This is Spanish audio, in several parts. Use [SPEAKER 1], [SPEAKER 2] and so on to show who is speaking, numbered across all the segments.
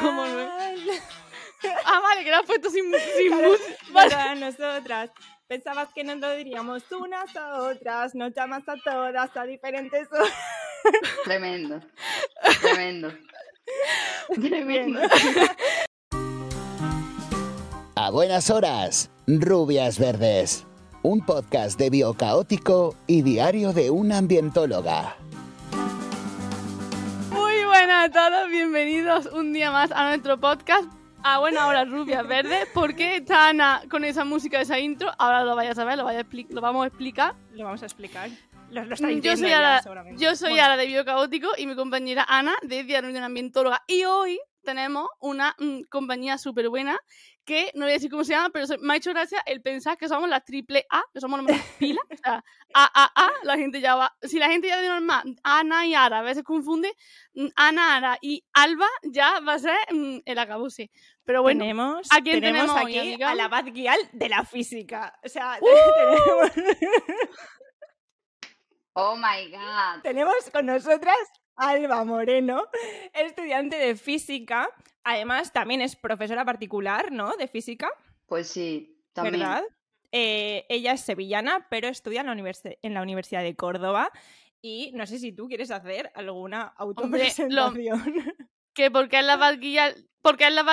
[SPEAKER 1] ¿Cómo no? Ah, vale, que lo has puesto sin, sin. Vale.
[SPEAKER 2] Para nosotras. Pensabas que nos lo diríamos unas a otras, nos llamas a todas a diferentes horas.
[SPEAKER 3] Tremendo. Tremendo. Tremendo.
[SPEAKER 4] A buenas horas, Rubias Verdes. Un podcast de biocaótico y diario de una ambientóloga.
[SPEAKER 1] A todos, bienvenidos un día más a nuestro podcast. A buena hora, rubias verdes. ¿Por qué está Ana con esa música, esa intro? Ahora lo vayas a ver, lo, vaya a expli- lo vamos a explicar.
[SPEAKER 2] Lo vamos a explicar. Lo, lo
[SPEAKER 1] Mm,
[SPEAKER 2] estáis
[SPEAKER 1] Yo soy, Ara, yo soy
[SPEAKER 2] Bueno,
[SPEAKER 1] Ara de Biocaótico y mi compañera Ana de Diario de una Ambientóloga. Y hoy tenemos una mm, compañía súper buena que no voy a decir cómo se llama, pero se- me ha hecho gracia el pensar que somos la triple A, que somos mismas pilas. O sea, A, A, A, la gente ya va. Si la gente ya de normal, Ana y Ara, a veces confunde, mm, Ana, Ara y Alba ya va a ser mm, el acabose. Pero bueno,
[SPEAKER 2] tenemos,
[SPEAKER 1] ¿a quién
[SPEAKER 2] tenemos aquí a la Bad Girl de la física. O sea,
[SPEAKER 1] ¡Uh!
[SPEAKER 2] tenemos,
[SPEAKER 3] Oh my god.
[SPEAKER 2] tenemos con nosotras Alba Moreno, estudiante de física. Además, también es profesora particular, ¿no? De física,
[SPEAKER 3] Pues sí, también.
[SPEAKER 2] ¿verdad? Eh, ella es sevillana, pero estudia en la, universi- en la Universidad de Córdoba. Y no sé si tú quieres hacer alguna
[SPEAKER 1] Hombre, lo-
[SPEAKER 2] autopresentación.
[SPEAKER 1] que porque es la Bad Girl- porque es la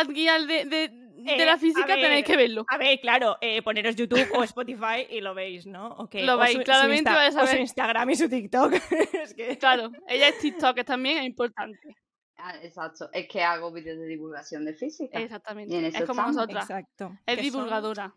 [SPEAKER 1] de, de, de
[SPEAKER 2] Eh,
[SPEAKER 1] la
[SPEAKER 2] a
[SPEAKER 1] física,
[SPEAKER 2] ver,
[SPEAKER 1] tenéis que verlo.
[SPEAKER 2] A ver, claro, eh, poneros YouTube o Spotify y lo veis, ¿no? Ok,
[SPEAKER 1] Lo
[SPEAKER 2] o
[SPEAKER 1] veis,
[SPEAKER 2] su- su
[SPEAKER 1] claramente
[SPEAKER 2] Insta-
[SPEAKER 1] vais a
[SPEAKER 2] o su
[SPEAKER 1] ver.
[SPEAKER 2] Instagram y su TikTok. es que...
[SPEAKER 1] Claro, ella es TikTok también, es importante.
[SPEAKER 3] Ah, exacto. Es que hago vídeos de divulgación de física.
[SPEAKER 1] Exactamente.
[SPEAKER 3] Y en
[SPEAKER 1] Es como
[SPEAKER 3] estamos,
[SPEAKER 1] nosotras.
[SPEAKER 2] Exacto.
[SPEAKER 1] Es
[SPEAKER 2] que son-
[SPEAKER 1] divulgadora.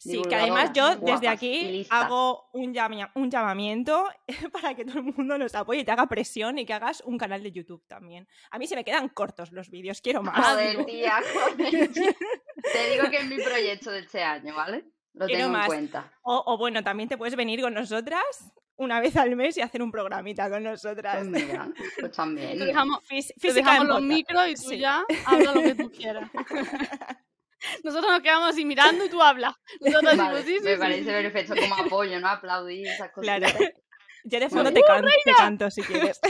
[SPEAKER 2] Sí, que además yo desde aquí hago un, llama- un llamamiento para que todo el mundo nos apoye y te haga presión y que hagas un canal de YouTube también. A mí se me quedan cortos los vídeos, quiero más.
[SPEAKER 3] Joder, tía, joder. Te digo que es mi proyecto de este año, ¿vale? Lo
[SPEAKER 2] Quiero
[SPEAKER 3] tengo en cuenta.
[SPEAKER 2] O, o bueno, también te puedes venir con nosotras una vez al mes y hacer un programita con nosotras.
[SPEAKER 3] Pues mira, pues también.
[SPEAKER 1] Te dejamos, dejamos los micros y tú
[SPEAKER 2] Sí.
[SPEAKER 1] ya habla lo que tú quieras. Nosotros nos quedamos así mirando y tú hablas. Nosotros
[SPEAKER 3] Vale,
[SPEAKER 1] decimos, sí, sí,
[SPEAKER 3] me
[SPEAKER 1] sí,
[SPEAKER 3] parece
[SPEAKER 1] sí.
[SPEAKER 3] perfecto como apoyo, ¿no? Aplaudir esas cosas.
[SPEAKER 2] Claro. Yo de fondo te, can- te canto si quieres.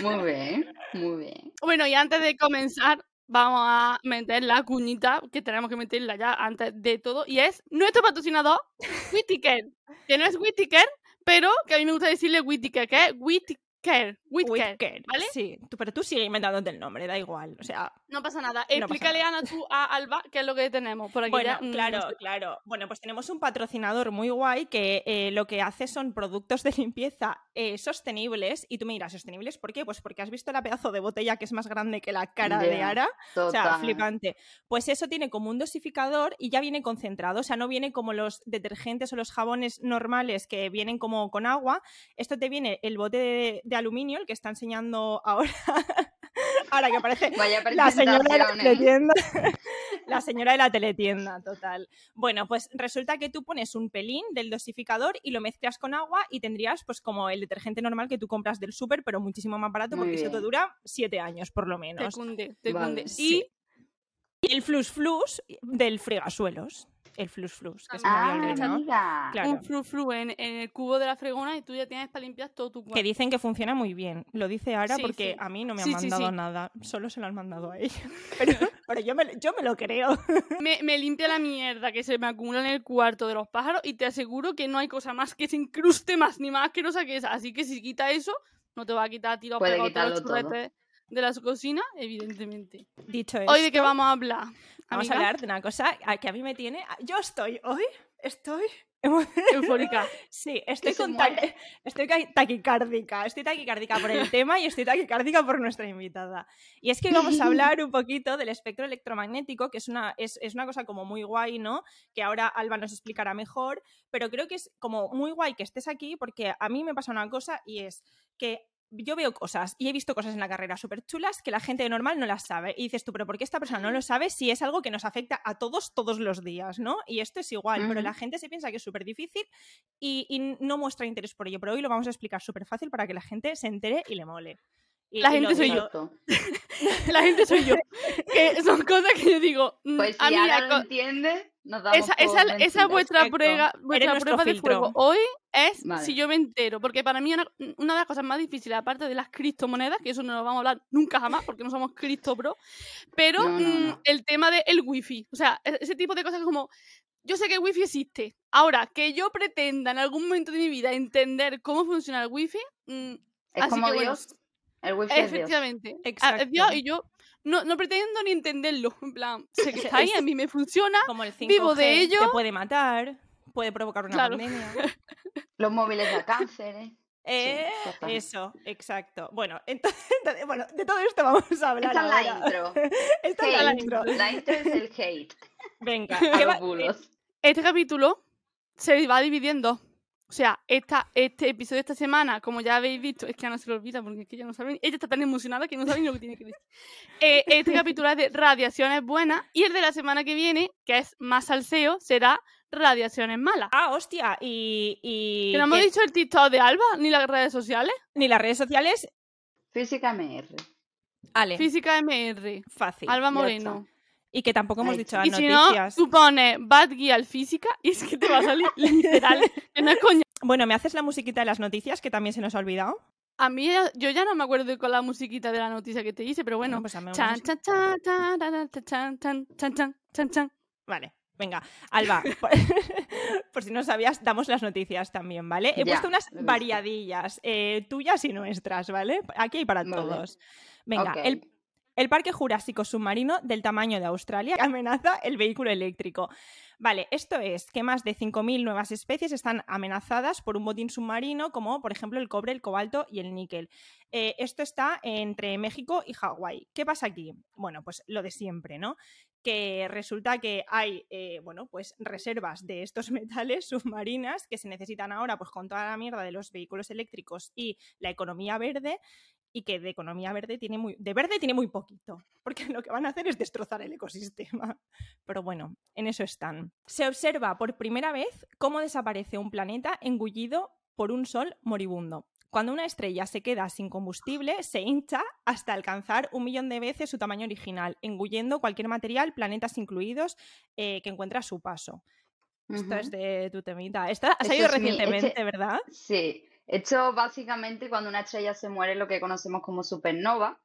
[SPEAKER 3] Muy bien, muy bien.
[SPEAKER 1] Bueno, y antes de comenzar, vamos a meter la cuñita, que tenemos que meterla ya antes de todo, y es nuestro patrocinador, Whittaker. Que no es Whittaker, pero que a mí me gusta decirle Whittaker, que es Whittaker, ¿vale?
[SPEAKER 2] Sí, tú- pero tú sigue inventándote el nombre, da igual. O sea,
[SPEAKER 1] No pasa nada.
[SPEAKER 2] No pasa
[SPEAKER 1] Explícale, Ana, tú a Alba qué es lo que tenemos por aquí.
[SPEAKER 2] Bueno,
[SPEAKER 1] ya, mm,
[SPEAKER 2] claro,
[SPEAKER 1] no sé.
[SPEAKER 2] claro. Bueno, pues tenemos un patrocinador muy guay que eh, lo que hace son productos de limpieza eh, sostenibles. Y tú me dirás, ¿sostenibles por qué? Pues porque has visto la pedazo de botella que es más grande que la cara de Ara. O sea,
[SPEAKER 3] Total.
[SPEAKER 2] flipante. Pues eso tiene como un dosificador y ya viene concentrado. O sea, no viene como los detergentes o los jabones normales que vienen como con agua. Esto te viene el bote de, de aluminio, el que está enseñando ahora. ahora que parece
[SPEAKER 3] Vaya
[SPEAKER 2] la señora de la
[SPEAKER 3] ¿eh?
[SPEAKER 2] teletienda. la señora de la teletienda, total. Bueno, pues resulta que tú pones un pelín del dosificador y lo mezclas con agua y tendrías pues como el detergente normal que tú compras del súper, pero muchísimo más barato
[SPEAKER 3] Muy
[SPEAKER 2] porque eso te
[SPEAKER 3] bien.
[SPEAKER 2] dura siete años por lo
[SPEAKER 1] Te
[SPEAKER 2] menos.
[SPEAKER 1] cunde, te
[SPEAKER 3] Vale.
[SPEAKER 1] cunde.
[SPEAKER 2] Sí.
[SPEAKER 1] Y
[SPEAKER 2] Y el flus flus del fregasuelos. El flus flus, que se me
[SPEAKER 3] Ah,
[SPEAKER 2] había olvidado.
[SPEAKER 3] amiga.
[SPEAKER 2] Claro.
[SPEAKER 1] un flu flu en, en el cubo de la fregona y tú ya tienes para limpiar todo tu cuerpo.
[SPEAKER 2] Que dicen que funciona muy bien. Lo dice Ara
[SPEAKER 1] Sí,
[SPEAKER 2] porque
[SPEAKER 1] sí.
[SPEAKER 2] a mí no me
[SPEAKER 1] Sí,
[SPEAKER 2] han
[SPEAKER 1] sí,
[SPEAKER 2] mandado
[SPEAKER 1] sí.
[SPEAKER 2] nada. Solo se lo han mandado a ella. Pero, pero yo, me, yo me lo creo.
[SPEAKER 1] me, me limpia la mierda que se me acumula en el cuarto de los pájaros y te aseguro que no hay cosa más que se incruste más ni más asquerosa que esa. Así que si quita eso, no te va a quitar tiro
[SPEAKER 3] Puede
[SPEAKER 1] pegado todos los churretes de la cocina, evidentemente.
[SPEAKER 2] Dicho
[SPEAKER 1] Hoy de qué
[SPEAKER 2] esto,
[SPEAKER 1] vamos a hablar.
[SPEAKER 2] Vamos a hablar de una cosa a- que a mí me tiene. Yo estoy hoy, estoy.
[SPEAKER 1] Eufórica.
[SPEAKER 2] Sí, estoy, con ta- estoy ca- taquicárdica. Estoy taquicárdica por el tema y estoy taquicárdica por nuestra invitada. Y es que vamos a hablar un poquito del espectro electromagnético, que es una, es, es una cosa como muy guay, ¿no? Que ahora Alba nos explicará mejor, pero creo que es como muy guay que estés aquí porque a mí me pasa una cosa y es que yo veo cosas y he visto cosas en la carrera súper chulas que la gente normal no las sabe. Y dices tú, pero ¿por qué esta persona no lo sabe si es algo que nos afecta a todos todos los días, ¿no? Y esto es igual, pero la gente se piensa que es súper difícil y, y no muestra interés por ello. Pero hoy lo vamos a explicar súper fácil para que la gente se entere y le mole. Y-
[SPEAKER 1] La
[SPEAKER 2] y
[SPEAKER 1] gente soy
[SPEAKER 3] Exacto.
[SPEAKER 1] La gente soy yo. Que son cosas que yo digo. mm,
[SPEAKER 3] Pues
[SPEAKER 1] a
[SPEAKER 3] si
[SPEAKER 1] mí
[SPEAKER 3] lo
[SPEAKER 1] co-
[SPEAKER 3] entiende, Nos damos
[SPEAKER 1] Esa, esa, esa vuestra prueba, vuestra prueba de
[SPEAKER 2] filtro.
[SPEAKER 1] fuego. Hoy es
[SPEAKER 3] Vale.
[SPEAKER 1] si yo me entero, porque para mí una, una de las cosas más difíciles, aparte de las criptomonedas, que eso no lo vamos a hablar nunca jamás, porque no somos cripto pro, pero
[SPEAKER 3] No, no,
[SPEAKER 1] mm,
[SPEAKER 3] no.
[SPEAKER 1] el tema del wifi. O sea, e- ese tipo de cosas como, yo sé que el wifi existe. Ahora, que yo pretenda en algún momento de mi vida entender cómo funciona el wifi, mm,
[SPEAKER 3] Es
[SPEAKER 1] así
[SPEAKER 3] como
[SPEAKER 1] que bueno,
[SPEAKER 3] Dios. El wifi es Dios.
[SPEAKER 1] efectivamente. a-
[SPEAKER 2] Exacto.
[SPEAKER 1] es Dios, y yo no, no pretendo ni entenderlo. En plan, sé que está ahí, a mí me funciona.
[SPEAKER 2] Como el 5G
[SPEAKER 1] Vivo de ello.
[SPEAKER 2] te puede matar, puede provocar una
[SPEAKER 1] Claro.
[SPEAKER 2] pandemia.
[SPEAKER 3] Los móviles da cáncer, ¿eh?
[SPEAKER 2] Eh, eso, exacto. Bueno, entonces, entonces, bueno, de todo esto vamos a hablar
[SPEAKER 3] Esta es la intro.
[SPEAKER 2] Esta es la intro.
[SPEAKER 3] La intro es el hate.
[SPEAKER 2] Venga,
[SPEAKER 3] A
[SPEAKER 2] ¿qué
[SPEAKER 3] los bulos.
[SPEAKER 1] Este capítulo se va dividiendo. O sea, esta, este episodio de esta semana, como ya habéis visto, es que Ana se lo olvida porque es que ella no sabe. Ella está tan emocionada que no sabe ni lo que tiene que decir. Eh, este capítulo es de radiaciones buenas y el de la semana que viene, que es más salseo, será radiaciones malas.
[SPEAKER 2] Ah, hostia, y, y
[SPEAKER 1] Que no hemos dicho el TikTok de Alba ni las redes sociales.
[SPEAKER 2] ni las redes sociales,
[SPEAKER 3] Física MR.
[SPEAKER 2] Ale,
[SPEAKER 1] Física MR.
[SPEAKER 2] fácil.
[SPEAKER 1] Alba
[SPEAKER 3] ya
[SPEAKER 1] Moreno
[SPEAKER 2] y que tampoco hemos dicho las noticias.
[SPEAKER 1] Tú Bad Guial Física y es que te va a salir literal. que no es coña.
[SPEAKER 2] Bueno, ¿me haces la musiquita de las noticias que también se nos ha olvidado?
[SPEAKER 1] A mí, yo ya no me acuerdo con la musiquita de la noticia que te hice, pero bueno.
[SPEAKER 2] Pues vale, venga, Alba, por, si no sabías, damos las noticias también, ¿vale? He puesto unas variadillas, eh, tuyas y nuestras, ¿vale? Aquí hay para todos. Venga,
[SPEAKER 3] okay.
[SPEAKER 2] el el Parque Jurásico Submarino del tamaño de Australia que amenaza el vehículo eléctrico. Vale, esto es que más de 5.000 nuevas especies están amenazadas por un botín submarino, como por ejemplo el cobre, el cobalto y el níquel. Eh, esto está entre México y Hawái. ¿Qué pasa aquí? Bueno, pues lo de siempre, ¿no? Que resulta que hay, eh, bueno, pues reservas de estos metales submarinas que se necesitan ahora, pues con toda la mierda de los vehículos eléctricos y la economía verde, y que de economía verde tiene muy, de verde tiene muy poquito, porque lo que van a hacer es destrozar el ecosistema. Pero bueno, en eso están. Se observa por primera vez cómo desaparece un planeta engullido por un sol moribundo. Cuando una estrella se queda sin combustible, se hincha hasta alcanzar un millón de veces su tamaño original, engullendo cualquier material, planetas incluidos, eh, que encuentra a su paso. Esto
[SPEAKER 3] Ujú.
[SPEAKER 2] es de tu temita. Esta ha
[SPEAKER 3] Esto
[SPEAKER 2] salido
[SPEAKER 3] es mi-
[SPEAKER 2] recientemente,
[SPEAKER 3] este-
[SPEAKER 2] ¿verdad?
[SPEAKER 3] Sí. Esto básicamente cuando una estrella se muere, lo que conocemos como supernova,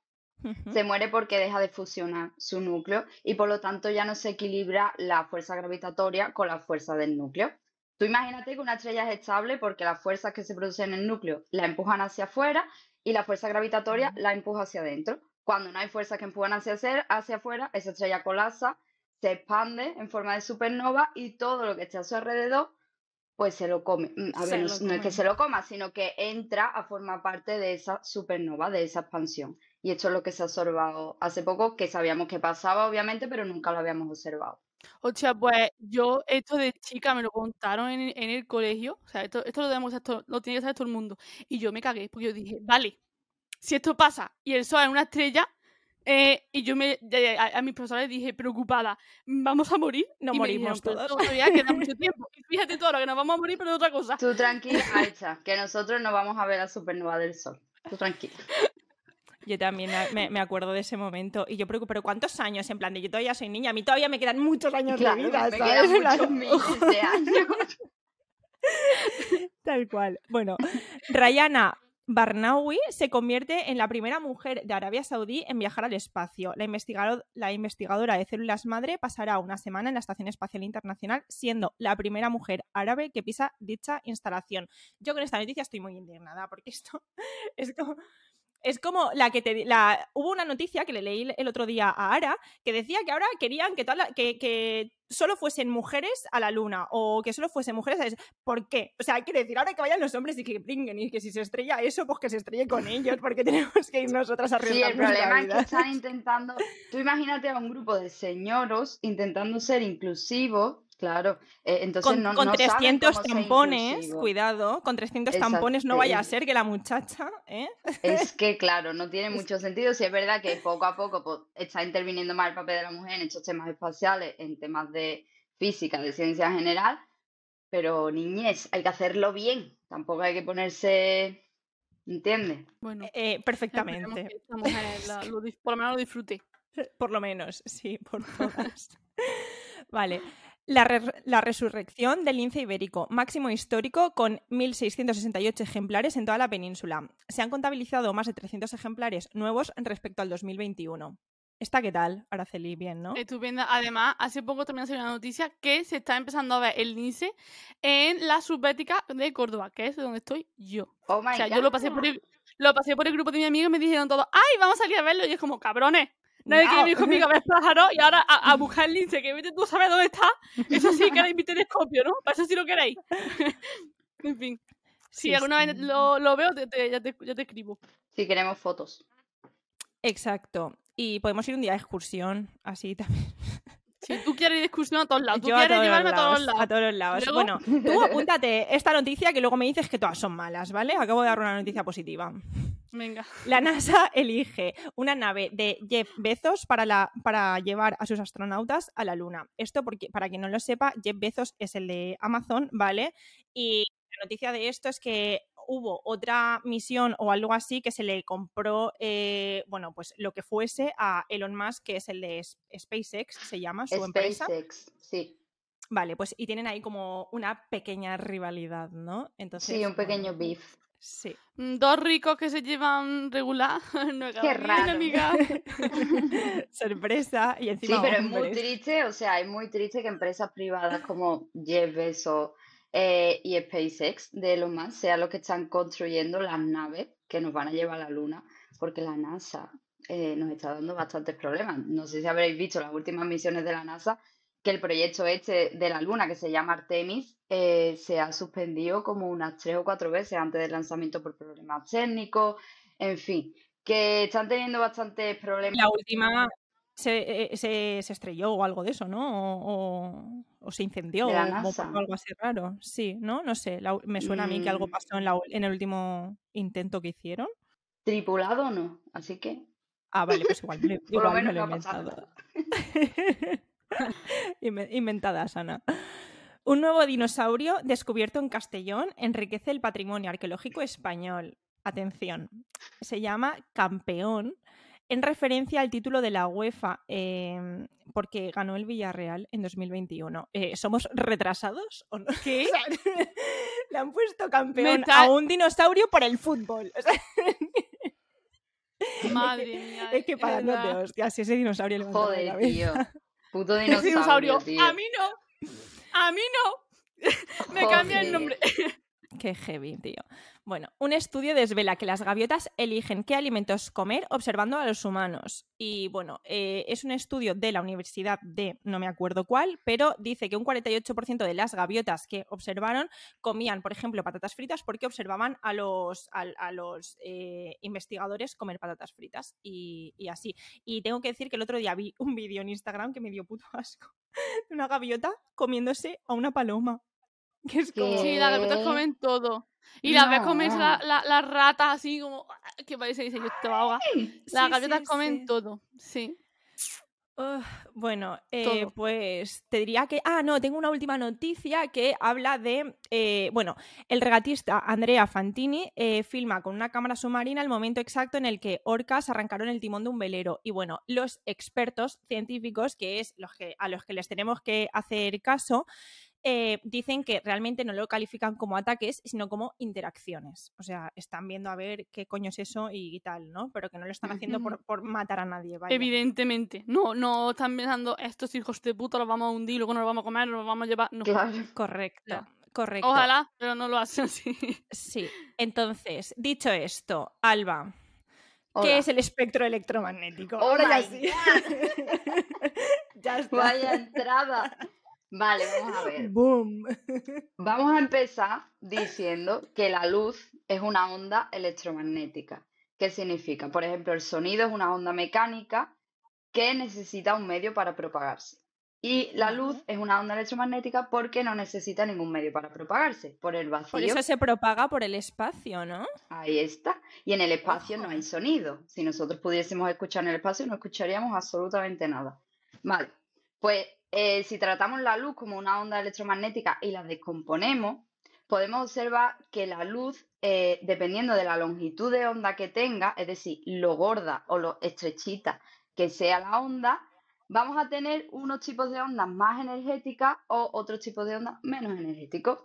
[SPEAKER 3] se muere porque deja de fusionar su núcleo y por lo tanto ya no se equilibra la fuerza gravitatoria con la fuerza del núcleo. Tú imagínate que una estrella es estable porque las fuerzas que se producen en el núcleo la empujan hacia afuera y la fuerza gravitatoria la empuja hacia adentro. Cuando no hay fuerzas que empujan hacia, hacer- hacia afuera, esa estrella colapsa, se expande en forma de supernova y todo lo que esté a su alrededor pues se lo come. Mm, A
[SPEAKER 2] Se
[SPEAKER 3] ver, no, es- no es que se lo coma, sino que entra a formar parte de esa supernova, de esa expansión. Y esto es lo que se ha observado hace poco, que sabíamos que pasaba, obviamente, pero nunca lo habíamos observado.
[SPEAKER 1] Hostia, pues yo esto de chica me lo contaron en, en el colegio. O sea, esto, esto lo, debemos saber todo- lo tiene que saber todo el mundo. Y yo me cagué, porque yo dije, vale, si esto pasa y el sol es una estrella, eh, y yo me, a, a mis profesores dije, preocupada, ¿vamos a morir?
[SPEAKER 2] No
[SPEAKER 1] y
[SPEAKER 2] morimos
[SPEAKER 1] dijeron, "Pero
[SPEAKER 2] todos".
[SPEAKER 1] esto Todavía queda mucho tiempo. Y fíjate todo lo que nos vamos a morir, pero de otra cosa.
[SPEAKER 3] Tú tranquila, Aicha, que nosotros no vamos a ver la supernova del Sol. Tú tranquila.
[SPEAKER 2] Yo también me- me, acuerdo de ese momento. Y yo preocupo, pero ¿cuántos años? En plan, de yo todavía soy niña, a mí todavía me quedan muchos años
[SPEAKER 3] Claro,
[SPEAKER 2] de vida,
[SPEAKER 3] me
[SPEAKER 2] ¿sabes?
[SPEAKER 3] quedan muchos miles de años.
[SPEAKER 2] Tal cual. Bueno, Rayana Barnawi se convierte en la primera mujer de Arabia Saudí en viajar al espacio. La, la investigadora de células madre pasará una semana en la Estación Espacial Internacional, siendo la primera mujer árabe que pisa dicha instalación. Yo con esta noticia estoy muy indignada, porque esto es como... Es como la que te di- la hubo una noticia que le leí el otro día a Ara que decía que ahora querían que, toda la- que, que solo fuesen mujeres a la luna o que solo fuesen mujeres a ¿Por qué? O sea, hay que decir ahora que vayan los hombres y que bringen y que si se estrella eso, pues que se estrelle con ellos, porque tenemos que ir nosotras a
[SPEAKER 3] Sí, el problema es que están intentando. Tú imagínate a un grupo de señoros intentando ser inclusivos, claro. eh, entonces
[SPEAKER 2] Con,
[SPEAKER 3] no,
[SPEAKER 2] con
[SPEAKER 3] no saben
[SPEAKER 2] 300
[SPEAKER 3] cómo ser
[SPEAKER 2] tampones, cuidado, con 300
[SPEAKER 3] Exacto,
[SPEAKER 2] tampones no vaya a
[SPEAKER 3] eh.
[SPEAKER 2] ser que la muchacha, ¿eh?
[SPEAKER 3] Es que, claro, no tiene mucho sentido. Si es verdad que poco a poco pues, está interviniendo más el papel de la mujer en estos temas espaciales, en temas de física, de ciencia en general, pero niñez, hay que hacerlo bien. Tampoco hay que ponerse. ¿Entiendes?
[SPEAKER 1] Bueno,
[SPEAKER 2] Eh, perfectamente.
[SPEAKER 1] que esta mujer la- lo dis- por lo menos lo disfrute.
[SPEAKER 2] Por lo menos, sí, por todas. vale. La, re- la resurrección del lince ibérico, máximo histórico con 1.668 ejemplares en toda la península. Se han contabilizado más de 300 ejemplares nuevos respecto al 2021. ¿Esta qué tal, Araceli? Bien, ¿no?
[SPEAKER 1] Estupenda. Además, hace poco también salió una noticia que se está empezando a ver el lince en la subbética de Córdoba, que es de donde estoy yo.
[SPEAKER 3] Oh my
[SPEAKER 1] O sea,
[SPEAKER 3] God.
[SPEAKER 1] yo lo pasé por el, lo pasé por el grupo de mi amigo y me dijeron todos, ¡ay, vamos a salir a verlo! Y es como, cabrones, nadie
[SPEAKER 3] No.
[SPEAKER 1] quiere venir conmigo a ver pájaros y ahora a, a buscar el lince, que vete tú a saber dónde está. Eso sí, queréis mi telescopio, ¿no? Para eso sí lo queréis. en fin. Si
[SPEAKER 2] Sí,
[SPEAKER 1] alguna
[SPEAKER 2] sí.
[SPEAKER 1] vez lo, lo veo, te- te- ya, te, ya te escribo.
[SPEAKER 3] Si queremos fotos.
[SPEAKER 2] Exacto. Y podemos ir un día de excursión, así también.
[SPEAKER 1] Si tú quieres ir de excursión a todos lados, tú
[SPEAKER 2] Yo
[SPEAKER 1] quieres
[SPEAKER 2] todos
[SPEAKER 1] llevarme a todos
[SPEAKER 2] lados,
[SPEAKER 1] lados.
[SPEAKER 2] A todos lados.
[SPEAKER 1] Luego-
[SPEAKER 2] Bueno, tú apúntate esta noticia que luego me dices que todas son malas, ¿vale? Acabo de dar una noticia positiva.
[SPEAKER 1] Venga.
[SPEAKER 2] La NASA elige una nave de Jeff Bezos para, la, para llevar a sus astronautas a la Luna. Esto, porque, para quien no lo sepa, Jeff Bezos es el de Amazon, ¿vale? Y la noticia de esto es que hubo otra misión o algo así que se le compró, eh, bueno, pues lo que fuese a Elon Musk, que es el de SpaceX, se llama su empresa.
[SPEAKER 3] SpaceX, sí.
[SPEAKER 2] Vale, pues y tienen ahí como una pequeña rivalidad, ¿no? Entonces,
[SPEAKER 3] Sí, un
[SPEAKER 2] bueno,
[SPEAKER 3] pequeño beef.
[SPEAKER 2] Sí.
[SPEAKER 1] Mm, Dos ricos que se llevan regular. no
[SPEAKER 3] Qué raro.
[SPEAKER 1] amiga.
[SPEAKER 2] Sorpresa y
[SPEAKER 3] Sí,
[SPEAKER 2] encima
[SPEAKER 3] pero es muy triste, o sea, es muy triste que empresas privadas como Jeff Bezos eh, y SpaceX de Elon Musk sean los que están construyendo las naves que nos van a llevar a la Luna, porque la NASA eh, nos está dando bastantes problemas. No sé si habréis visto las últimas misiones de la NASA, que el proyecto este de la Luna, que se llama Artemis, eh, se ha suspendido como unas tres o cuatro veces antes del lanzamiento por problemas técnicos, en fin, que están teniendo bastantes problemas.
[SPEAKER 2] La última se, eh, se, se estrelló o algo de eso, ¿no? O, o- o se incendió o pasó algo así raro. Sí, ¿no? No sé. la me suena a mí que algo
[SPEAKER 3] Mm.
[SPEAKER 2] pasó en, la en el último intento que hicieron.
[SPEAKER 3] Tripulado no, así que
[SPEAKER 2] Ah, vale, pues igual, me-
[SPEAKER 3] por lo
[SPEAKER 2] igual me
[SPEAKER 3] menos
[SPEAKER 2] lo he
[SPEAKER 3] no
[SPEAKER 2] Inventada, Sana. Un nuevo dinosaurio descubierto en Castellón enriquece el patrimonio arqueológico español. Atención, se llama Campeón en referencia al título de la UEFA em, porque ganó el Villarreal en 2021. Eh, ¿Somos retrasados o no?
[SPEAKER 1] ¿Qué?
[SPEAKER 2] O sea, Le han puesto campeón a un dinosaurio por el fútbol. O sea,
[SPEAKER 1] Madre mía.
[SPEAKER 2] es que parándote,
[SPEAKER 1] verdad.
[SPEAKER 2] hostia, si ese dinosaurio la
[SPEAKER 3] Joder, tío. Puto dinosaurio,
[SPEAKER 1] dinosaurio.
[SPEAKER 3] tío.
[SPEAKER 1] A mí no. A mí no. Me cambia el nombre.
[SPEAKER 2] Qué heavy, tío. Bueno, un estudio desvela que las gaviotas eligen qué alimentos comer observando a los humanos. Y bueno, eh, es un estudio de la Universidad de no me acuerdo cuál, pero dice que un 48% de las gaviotas que observaron comían, por ejemplo, patatas fritas porque observaban a los, a, los eh, investigadores comer patatas fritas y, y así. Y tengo que decir que el otro día vi un vídeo en Instagram que me dio puto asco de una gaviota comiéndose a una paloma. Que es como...
[SPEAKER 3] ¿Qué?
[SPEAKER 1] Sí, las gaviotas comen todo. Y las ves comerse la-
[SPEAKER 3] No.
[SPEAKER 1] la- las ratas así como que parece dice yo te va a ahogar. Las
[SPEAKER 2] sí,
[SPEAKER 1] comen
[SPEAKER 2] sí.
[SPEAKER 1] todo. Sí.
[SPEAKER 2] Bueno, eh, pues te diría que. Ah, no, tengo una última noticia que habla de. eh, bueno, el regatista Andrea Fantini eh, filma con una cámara submarina el momento exacto en el que orcas arrancaron el timón de un velero. Y bueno, los expertos científicos, que es los que, a los que les tenemos que hacer caso, eh, dicen que realmente no lo califican como ataques, sino como interacciones. O sea, están viendo a ver qué coño es eso y, tal, ¿no? Pero que no lo están haciendo por, por matar a nadie. vaya.
[SPEAKER 1] Evidentemente. No, no están pensando estos hijos de puta los vamos a hundir, luego nos los vamos a comer, nos los vamos a llevar. No.
[SPEAKER 3] Claro.
[SPEAKER 2] Correcto, correcto.
[SPEAKER 1] Ojalá, pero no lo hacen así.
[SPEAKER 2] Sí. Entonces, dicho esto, Alba, ¿qué
[SPEAKER 3] Hola.
[SPEAKER 2] es el espectro electromagnético?
[SPEAKER 3] Oh
[SPEAKER 2] Ahora ya sí. ya está.
[SPEAKER 3] Vaya entrada. Vale, vamos a ver.
[SPEAKER 2] Boom.
[SPEAKER 3] Vamos a empezar diciendo que la luz es una onda electromagnética. ¿Qué significa? Por ejemplo, el sonido es una onda mecánica que necesita un medio para propagarse. Y la luz es una onda electromagnética porque no necesita ningún medio para propagarse. Por el vacío,
[SPEAKER 2] Por eso se propaga por el espacio, ¿no?
[SPEAKER 3] ahí está. Y en el espacio no hay sonido. Si nosotros pudiésemos escuchar en el espacio, no escucharíamos absolutamente nada. Vale, pues eh, si tratamos la luz como una onda electromagnética y la descomponemos, podemos observar que la luz, eh, dependiendo de la longitud de onda que tenga, es decir, lo gorda o lo estrechita que sea la onda, vamos a tener unos tipos de ondas más energéticas o otros tipos de ondas menos energéticos.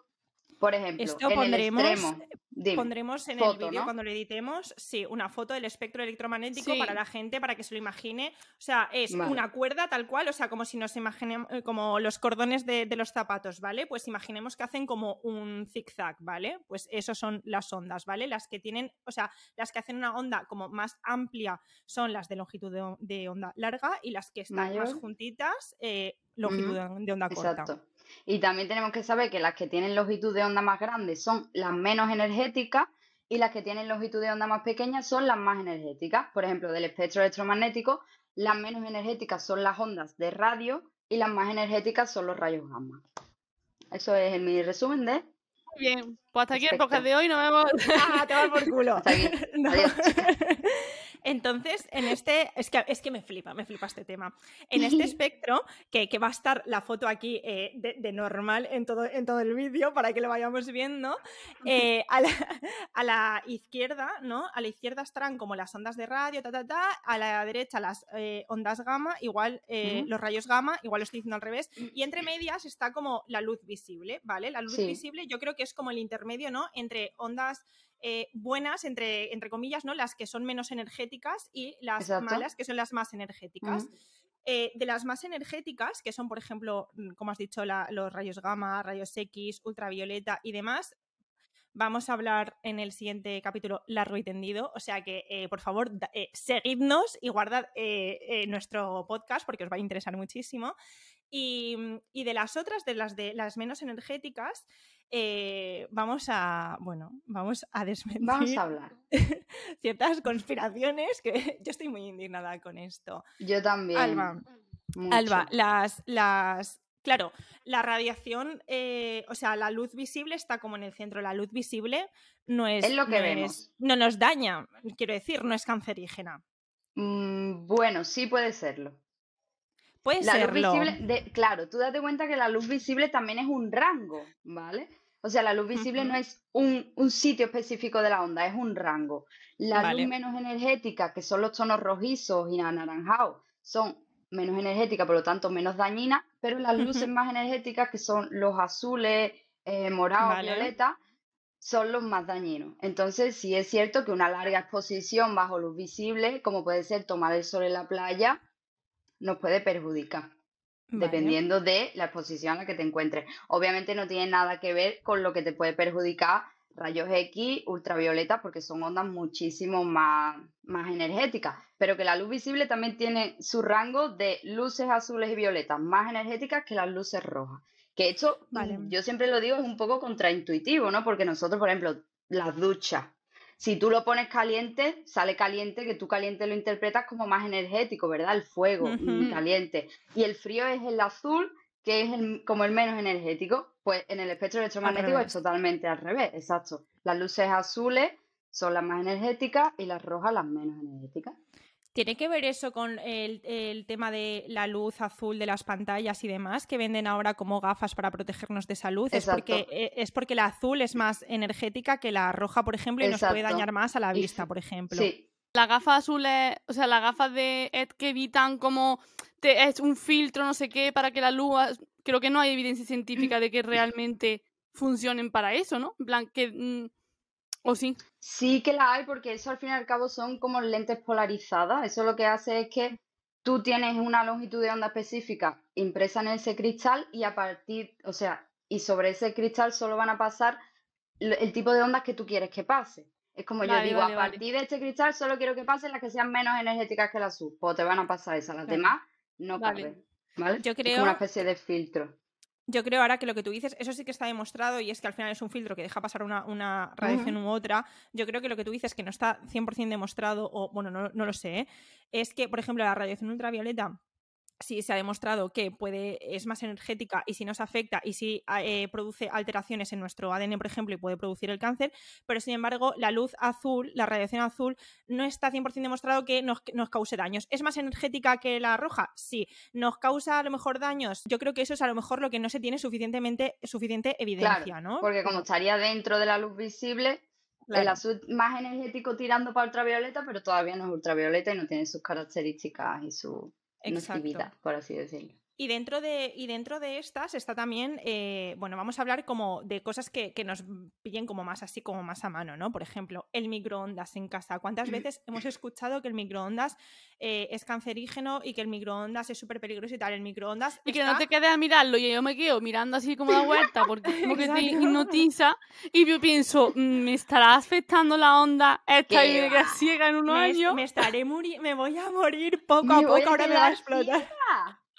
[SPEAKER 3] Por ejemplo,
[SPEAKER 2] Esto
[SPEAKER 3] en
[SPEAKER 2] pondremos,
[SPEAKER 3] el extremo, dime,
[SPEAKER 2] pondremos en
[SPEAKER 3] foto,
[SPEAKER 2] el vídeo
[SPEAKER 3] ¿no?
[SPEAKER 2] cuando lo editemos, sí, una foto del espectro electromagnético
[SPEAKER 1] Sí.
[SPEAKER 2] para la gente, para que se lo imagine. O sea, es
[SPEAKER 3] Vale.
[SPEAKER 2] una cuerda tal cual, o sea, como si nos imaginemos, eh, como los cordones de, de los zapatos, ¿vale? Pues imaginemos que hacen como un zigzag, ¿vale? Pues eso son las ondas, ¿vale? Las que tienen, o sea, las que hacen una onda como más amplia son las de longitud de, on- de onda larga y las que están más juntitas, eh, longitud de, de onda corta.
[SPEAKER 3] Exacto. Y también tenemos que saber que las que tienen longitud de onda más grande son las menos energéticas y las que tienen longitud de onda más pequeña son las más energéticas. Por ejemplo, del espectro electromagnético, las menos energéticas son las ondas de radio y las más energéticas son los rayos gamma. Eso es el mi resumen de
[SPEAKER 1] Muy bien, pues hasta aquí el podcast de hoy. Nos vemos.
[SPEAKER 2] ¡Ah, te vas por culo!
[SPEAKER 3] hasta aquí.
[SPEAKER 2] No.
[SPEAKER 3] Adiós.
[SPEAKER 2] Entonces, en este, es que, es que me flipa, me flipa este tema. En este espectro, que, que va a estar la foto aquí eh, de, de normal en todo, en todo el vídeo para que lo vayamos viendo, eh, a, la, a la izquierda, ¿no? A la izquierda estarán como las ondas de radio, ta, ta, ta, a la derecha las eh, ondas gamma, igual eh, los rayos gamma, igual lo estoy diciendo al revés, y entre medias está como la luz visible, ¿vale? La luz
[SPEAKER 3] Sí.
[SPEAKER 2] visible yo creo que es como el intermedio, ¿no? Entre ondas eh, buenas, entre, entre comillas, ¿no? Las que son menos energéticas y las
[SPEAKER 3] Exacto.
[SPEAKER 2] malas, que son las más energéticas. Eh, de las más energéticas, que son, por ejemplo, mm, como has dicho, la- los rayos gamma, rayos X, ultravioleta y demás, vamos a hablar en el siguiente capítulo largo y tendido. O sea que, eh, por favor, eh, seguidnos y guardad nuestro podcast porque os va a interesar muchísimo. Y, mm, y de las otras, de las de las menos energéticas, eh, vamos a, bueno, vamos a desmentir
[SPEAKER 3] Vamos a hablar.
[SPEAKER 2] ciertas conspiraciones que yo estoy muy indignada con esto.
[SPEAKER 3] Yo también.
[SPEAKER 2] Alba,
[SPEAKER 3] mucho.
[SPEAKER 2] Alba, las, las, claro, la radiación, eh, o sea, la luz visible está como en el centro. La luz visible no es,
[SPEAKER 3] Es lo que
[SPEAKER 2] no
[SPEAKER 3] vemos.
[SPEAKER 2] es- no nos daña, quiero decir, no es cancerígena.
[SPEAKER 3] Mm, bueno, sí puede serlo.
[SPEAKER 2] Puede
[SPEAKER 3] La luz
[SPEAKER 2] serlo.
[SPEAKER 3] visible, de- claro, tú date cuenta que la luz visible también es un rango, ¿vale? O sea, la luz visible no es un, un sitio específico de la onda, es un rango. La
[SPEAKER 2] Vale.
[SPEAKER 3] luz menos energética, que son los tonos rojizos y anaranjados, son menos energéticas, por lo tanto menos dañinas, pero las luces más energéticas, que son los azules, eh, morados,
[SPEAKER 2] Vale.
[SPEAKER 3] violetas, son los más dañinos. Entonces, sí es cierto que una larga exposición bajo luz visible, como puede ser tomar el sol en la playa, nos puede perjudicar
[SPEAKER 2] Vale.
[SPEAKER 3] dependiendo de la exposición a la que te encuentres. Obviamente no tiene nada que ver con lo que te puede perjudicar rayos X, ultravioleta, porque son ondas muchísimo más, más energéticas, pero que la luz visible también tiene su rango de luces azules y violetas más energéticas que las luces rojas. Que esto, mm,
[SPEAKER 2] Vale.
[SPEAKER 3] yo siempre lo digo, es un poco contraintuitivo, ¿no? Porque nosotros, por ejemplo, las duchas, si tú lo pones caliente, sale caliente, que tú caliente lo interpretas como más energético, ¿verdad? El fuego caliente. Y el frío es el azul, que es el- como el menos energético. Pues en el espectro electromagnético es totalmente al revés, exacto. Las luces azules son las más energéticas y las rojas las menos energéticas.
[SPEAKER 2] ¿Tiene que ver eso con el, el tema de la luz azul de las pantallas y demás que venden ahora como gafas para protegernos de esa luz? Es porque, eh, es porque la azul es más energética que la roja, por ejemplo, y nos puede dañar más a la vista, por ejemplo.
[SPEAKER 3] Sí,
[SPEAKER 1] Las gafas azules, o sea, las gafas de ED que evitan como te- es un filtro, no sé qué, para que la luz. Creo que no hay evidencia científica de que realmente funcionen para eso, ¿no? En plan, que. O sí.
[SPEAKER 3] Sí que la hay porque eso al fin y al cabo son como lentes polarizadas. Eso lo que hace es que tú tienes una longitud de onda específica impresa en ese cristal y a partir, o sea, y sobre ese cristal solo van a pasar el tipo de ondas que tú quieres que pase. Es como yo digo,
[SPEAKER 1] vale,
[SPEAKER 3] a
[SPEAKER 1] vale.
[SPEAKER 3] partir de este cristal solo quiero que pasen las que sean menos energéticas que el azul. Pues te van a pasar esas, las demás no caben. ¿Vale?
[SPEAKER 2] Yo
[SPEAKER 3] Es como
[SPEAKER 2] creo-
[SPEAKER 3] una especie de filtro.
[SPEAKER 2] Yo creo ahora que lo que tú dices, eso sí que está demostrado y es que al final es un filtro que deja pasar una, una radiación u otra. Yo creo que lo que tú dices que no está 100% demostrado, o bueno, no, no lo sé, ¿eh? es que, por ejemplo, la radiación ultravioleta sí se ha demostrado que puede, es más energética y si nos afecta y si eh, produce alteraciones en nuestro ADN, por ejemplo, y puede producir el cáncer, pero sin embargo, la luz azul, la radiación azul, no está 100% demostrado que nos, nos cause daños. ¿Es más energética que la roja? Sí. ¿Nos causa a lo mejor daños? Yo creo que eso es a lo mejor lo que no se tiene suficientemente, suficiente evidencia, ¿no?
[SPEAKER 3] Porque como estaría dentro de la luz visible, el azul más energético tirando para ultravioleta, pero todavía no es ultravioleta y no tiene sus características y su nocividad, por así decirlo.
[SPEAKER 2] Y dentro de, y dentro de estas está también, eh, bueno, vamos a hablar como de cosas que, que, nos pillen como más así, como más a mano, ¿no? Por ejemplo, el microondas en casa. ¿Cuántas veces hemos escuchado que el microondas eh, es cancerígeno y que el microondas es súper peligroso y tal? El microondas.
[SPEAKER 1] Y que no te quedes a mirarlo y yo me quedo mirando así como la vuelta porque como que te hipnotiza y yo pienso, mm, ¿me estará afectando la onda esta y ciega en unos
[SPEAKER 2] me,
[SPEAKER 1] años?
[SPEAKER 2] Me estaré muri me voy a morir poco a poco, ahora me va a explotar.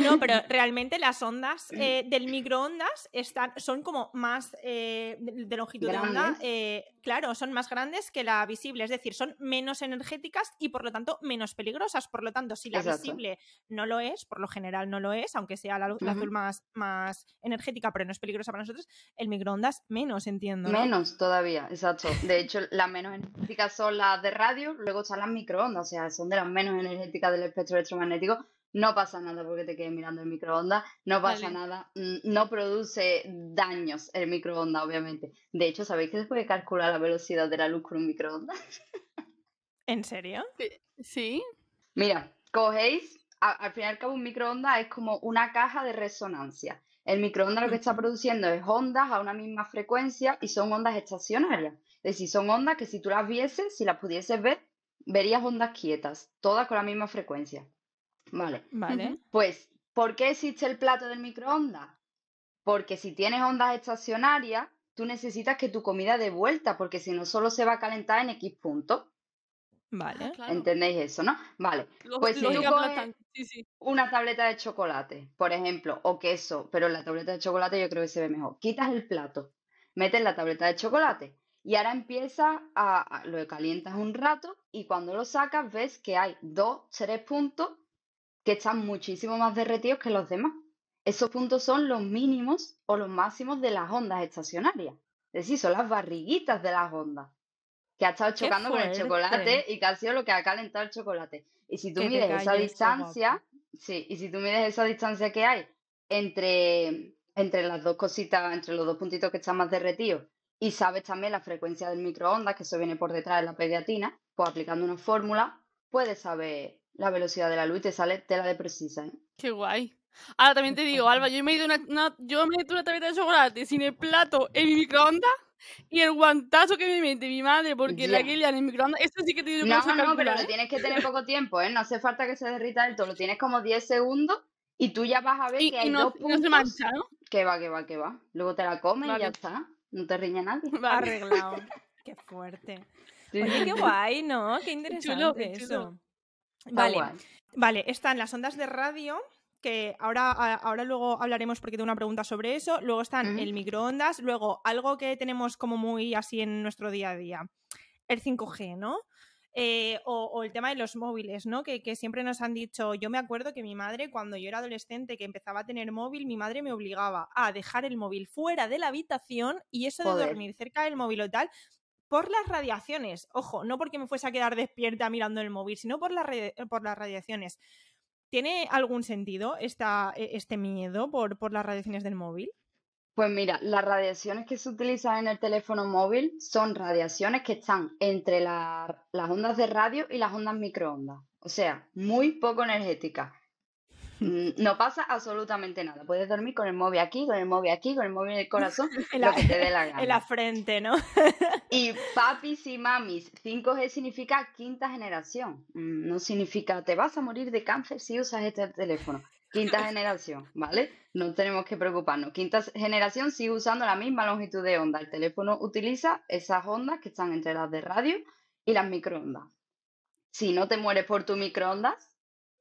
[SPEAKER 2] No, pero realmente las ondas eh, del microondas están, son como más eh, de, longitud de onda. Eh, claro, son más grandes que la visible, es decir, son menos energéticas y por lo tanto menos peligrosas. Por lo tanto, si la
[SPEAKER 3] Exacto.
[SPEAKER 2] visible no lo es, por lo general no lo es, aunque sea la, luz- azul más, más energética, pero no es peligrosa para nosotros, el microondas menos, entiendo. ¿no?
[SPEAKER 3] Menos todavía, exacto. De hecho, las menos energéticas son las de radio, luego están las microondas, o sea, son de las menos energéticas del espectro electromagnético. No pasa nada porque te quedes mirando el microondas, no pasa
[SPEAKER 1] Vale.
[SPEAKER 3] nada, mm, no produce daños el microondas, obviamente. De hecho, ¿sabéis que se puede calcular la velocidad de la luz con un microondas?
[SPEAKER 2] ¿En serio?
[SPEAKER 1] Sí.
[SPEAKER 3] Mira, cogéis, a- al fin y al cabo un microondas es como una caja de resonancia. El microondas lo que está produciendo es ondas a una misma frecuencia y son ondas estacionarias. Es decir, son ondas que si tú las vieses, si las pudieses ver, verías ondas quietas, todas con la misma frecuencia. Vale,
[SPEAKER 2] Vale.
[SPEAKER 3] Pues, ¿por qué existe el plato del microondas? Porque si tienes ondas estacionarias, tú necesitas que tu comida dé vuelta, porque si no, solo se va a calentar en X punto.
[SPEAKER 2] Vale.
[SPEAKER 1] Ah, claro.
[SPEAKER 3] ¿Entendéis eso, no? Vale.
[SPEAKER 1] Lo-
[SPEAKER 3] Pues si tú coges-
[SPEAKER 1] aplastante. Sí, sí.
[SPEAKER 3] una tableta de chocolate, por ejemplo, o queso, pero la tableta de chocolate yo creo que se ve mejor. Quitas el plato, metes la tableta de chocolate y ahora empieza a, a- lo calientas un rato y cuando lo sacas ves que hay dos, tres puntos que están muchísimo más derretidos que los demás. Esos puntos son los mínimos o los máximos de las ondas estacionarias. Es decir, son las barriguitas de las ondas que ha estado
[SPEAKER 2] ¡Qué
[SPEAKER 3] chocando con el chocolate y que ha sido lo que ha calentado el chocolate. Y si tú
[SPEAKER 2] Que
[SPEAKER 3] mides esa distancia, sí, y si tú mides esa distancia que hay entre, entre las dos cositas, entre los dos puntitos que están más derretidos, y sabes también la frecuencia del microondas, que eso viene por detrás de la pediatina, pues aplicando una fórmula, puedes saber la velocidad de la luz y te sale tela de precisa. ¿eh?
[SPEAKER 1] Qué guay. Ahora también te digo, Alba, yo me he ido una, una- yo me he una tableta de chocolate sin el plato en mi microondas y el guantazo que me mete mi madre porque la que en el microondas, esto sí que te digo que
[SPEAKER 3] No,
[SPEAKER 1] no
[SPEAKER 3] no, pero lo
[SPEAKER 1] ¿eh?
[SPEAKER 3] tienes que tener poco tiempo, ¿eh? No hace falta que se derrita del todo, lo tienes como 10 segundos y tú ya vas a ver
[SPEAKER 1] Y,
[SPEAKER 3] que
[SPEAKER 1] y
[SPEAKER 3] hay
[SPEAKER 1] no,
[SPEAKER 3] dos
[SPEAKER 1] y no se
[SPEAKER 3] puntos
[SPEAKER 1] mancha, ¿no?
[SPEAKER 3] que va, que va, que va. Luego te la comes y ya está. No te riñe nadie.
[SPEAKER 2] Arreglado. Qué fuerte. Oye, qué guay, ¿no? Qué interesante
[SPEAKER 1] chulo.
[SPEAKER 2] eso. Vale,
[SPEAKER 3] guay.
[SPEAKER 2] vale, están las ondas de radio, que ahora, ahora luego hablaremos porque tengo una pregunta sobre eso. Luego están el microondas, luego algo que tenemos como muy así en nuestro día a día, el 5G, ¿no? Eh, o, o el tema de los móviles, ¿no? Que, que siempre nos han dicho, yo me acuerdo que mi madre, cuando yo era adolescente, que empezaba a tener móvil, mi madre me obligaba a dejar el móvil fuera de la habitación y eso de dormir cerca del móvil o tal, por las radiaciones. Ojo, no porque me fuese a quedar despierta mirando el móvil, sino por, las radi- por las radiaciones. ¿Tiene algún sentido esta, e- este miedo por, por las radiaciones del móvil?
[SPEAKER 3] Pues mira, las radiaciones que se utilizan en el teléfono móvil son radiaciones que están entre la- las ondas de radio y las ondas microondas. O sea, muy poco energéticas. Mm, No pasa absolutamente nada. Puedes dormir con el móvil aquí, con el móvil aquí, con el móvil en el corazón,
[SPEAKER 2] En
[SPEAKER 3] lo
[SPEAKER 2] la,
[SPEAKER 3] que te dé la
[SPEAKER 2] en la
[SPEAKER 3] gana.
[SPEAKER 2] frente, ¿no?
[SPEAKER 3] Y papis y mamis, 5G significa quinta generación. Mm, No significa te vas a morir de cáncer si usas este teléfono. Quinta generación, ¿vale? No tenemos que preocuparnos. Quinta generación sigue usando la misma longitud de onda. El teléfono utiliza esas ondas que están entre las de radio y las microondas. Si no te mueres por tu microondas,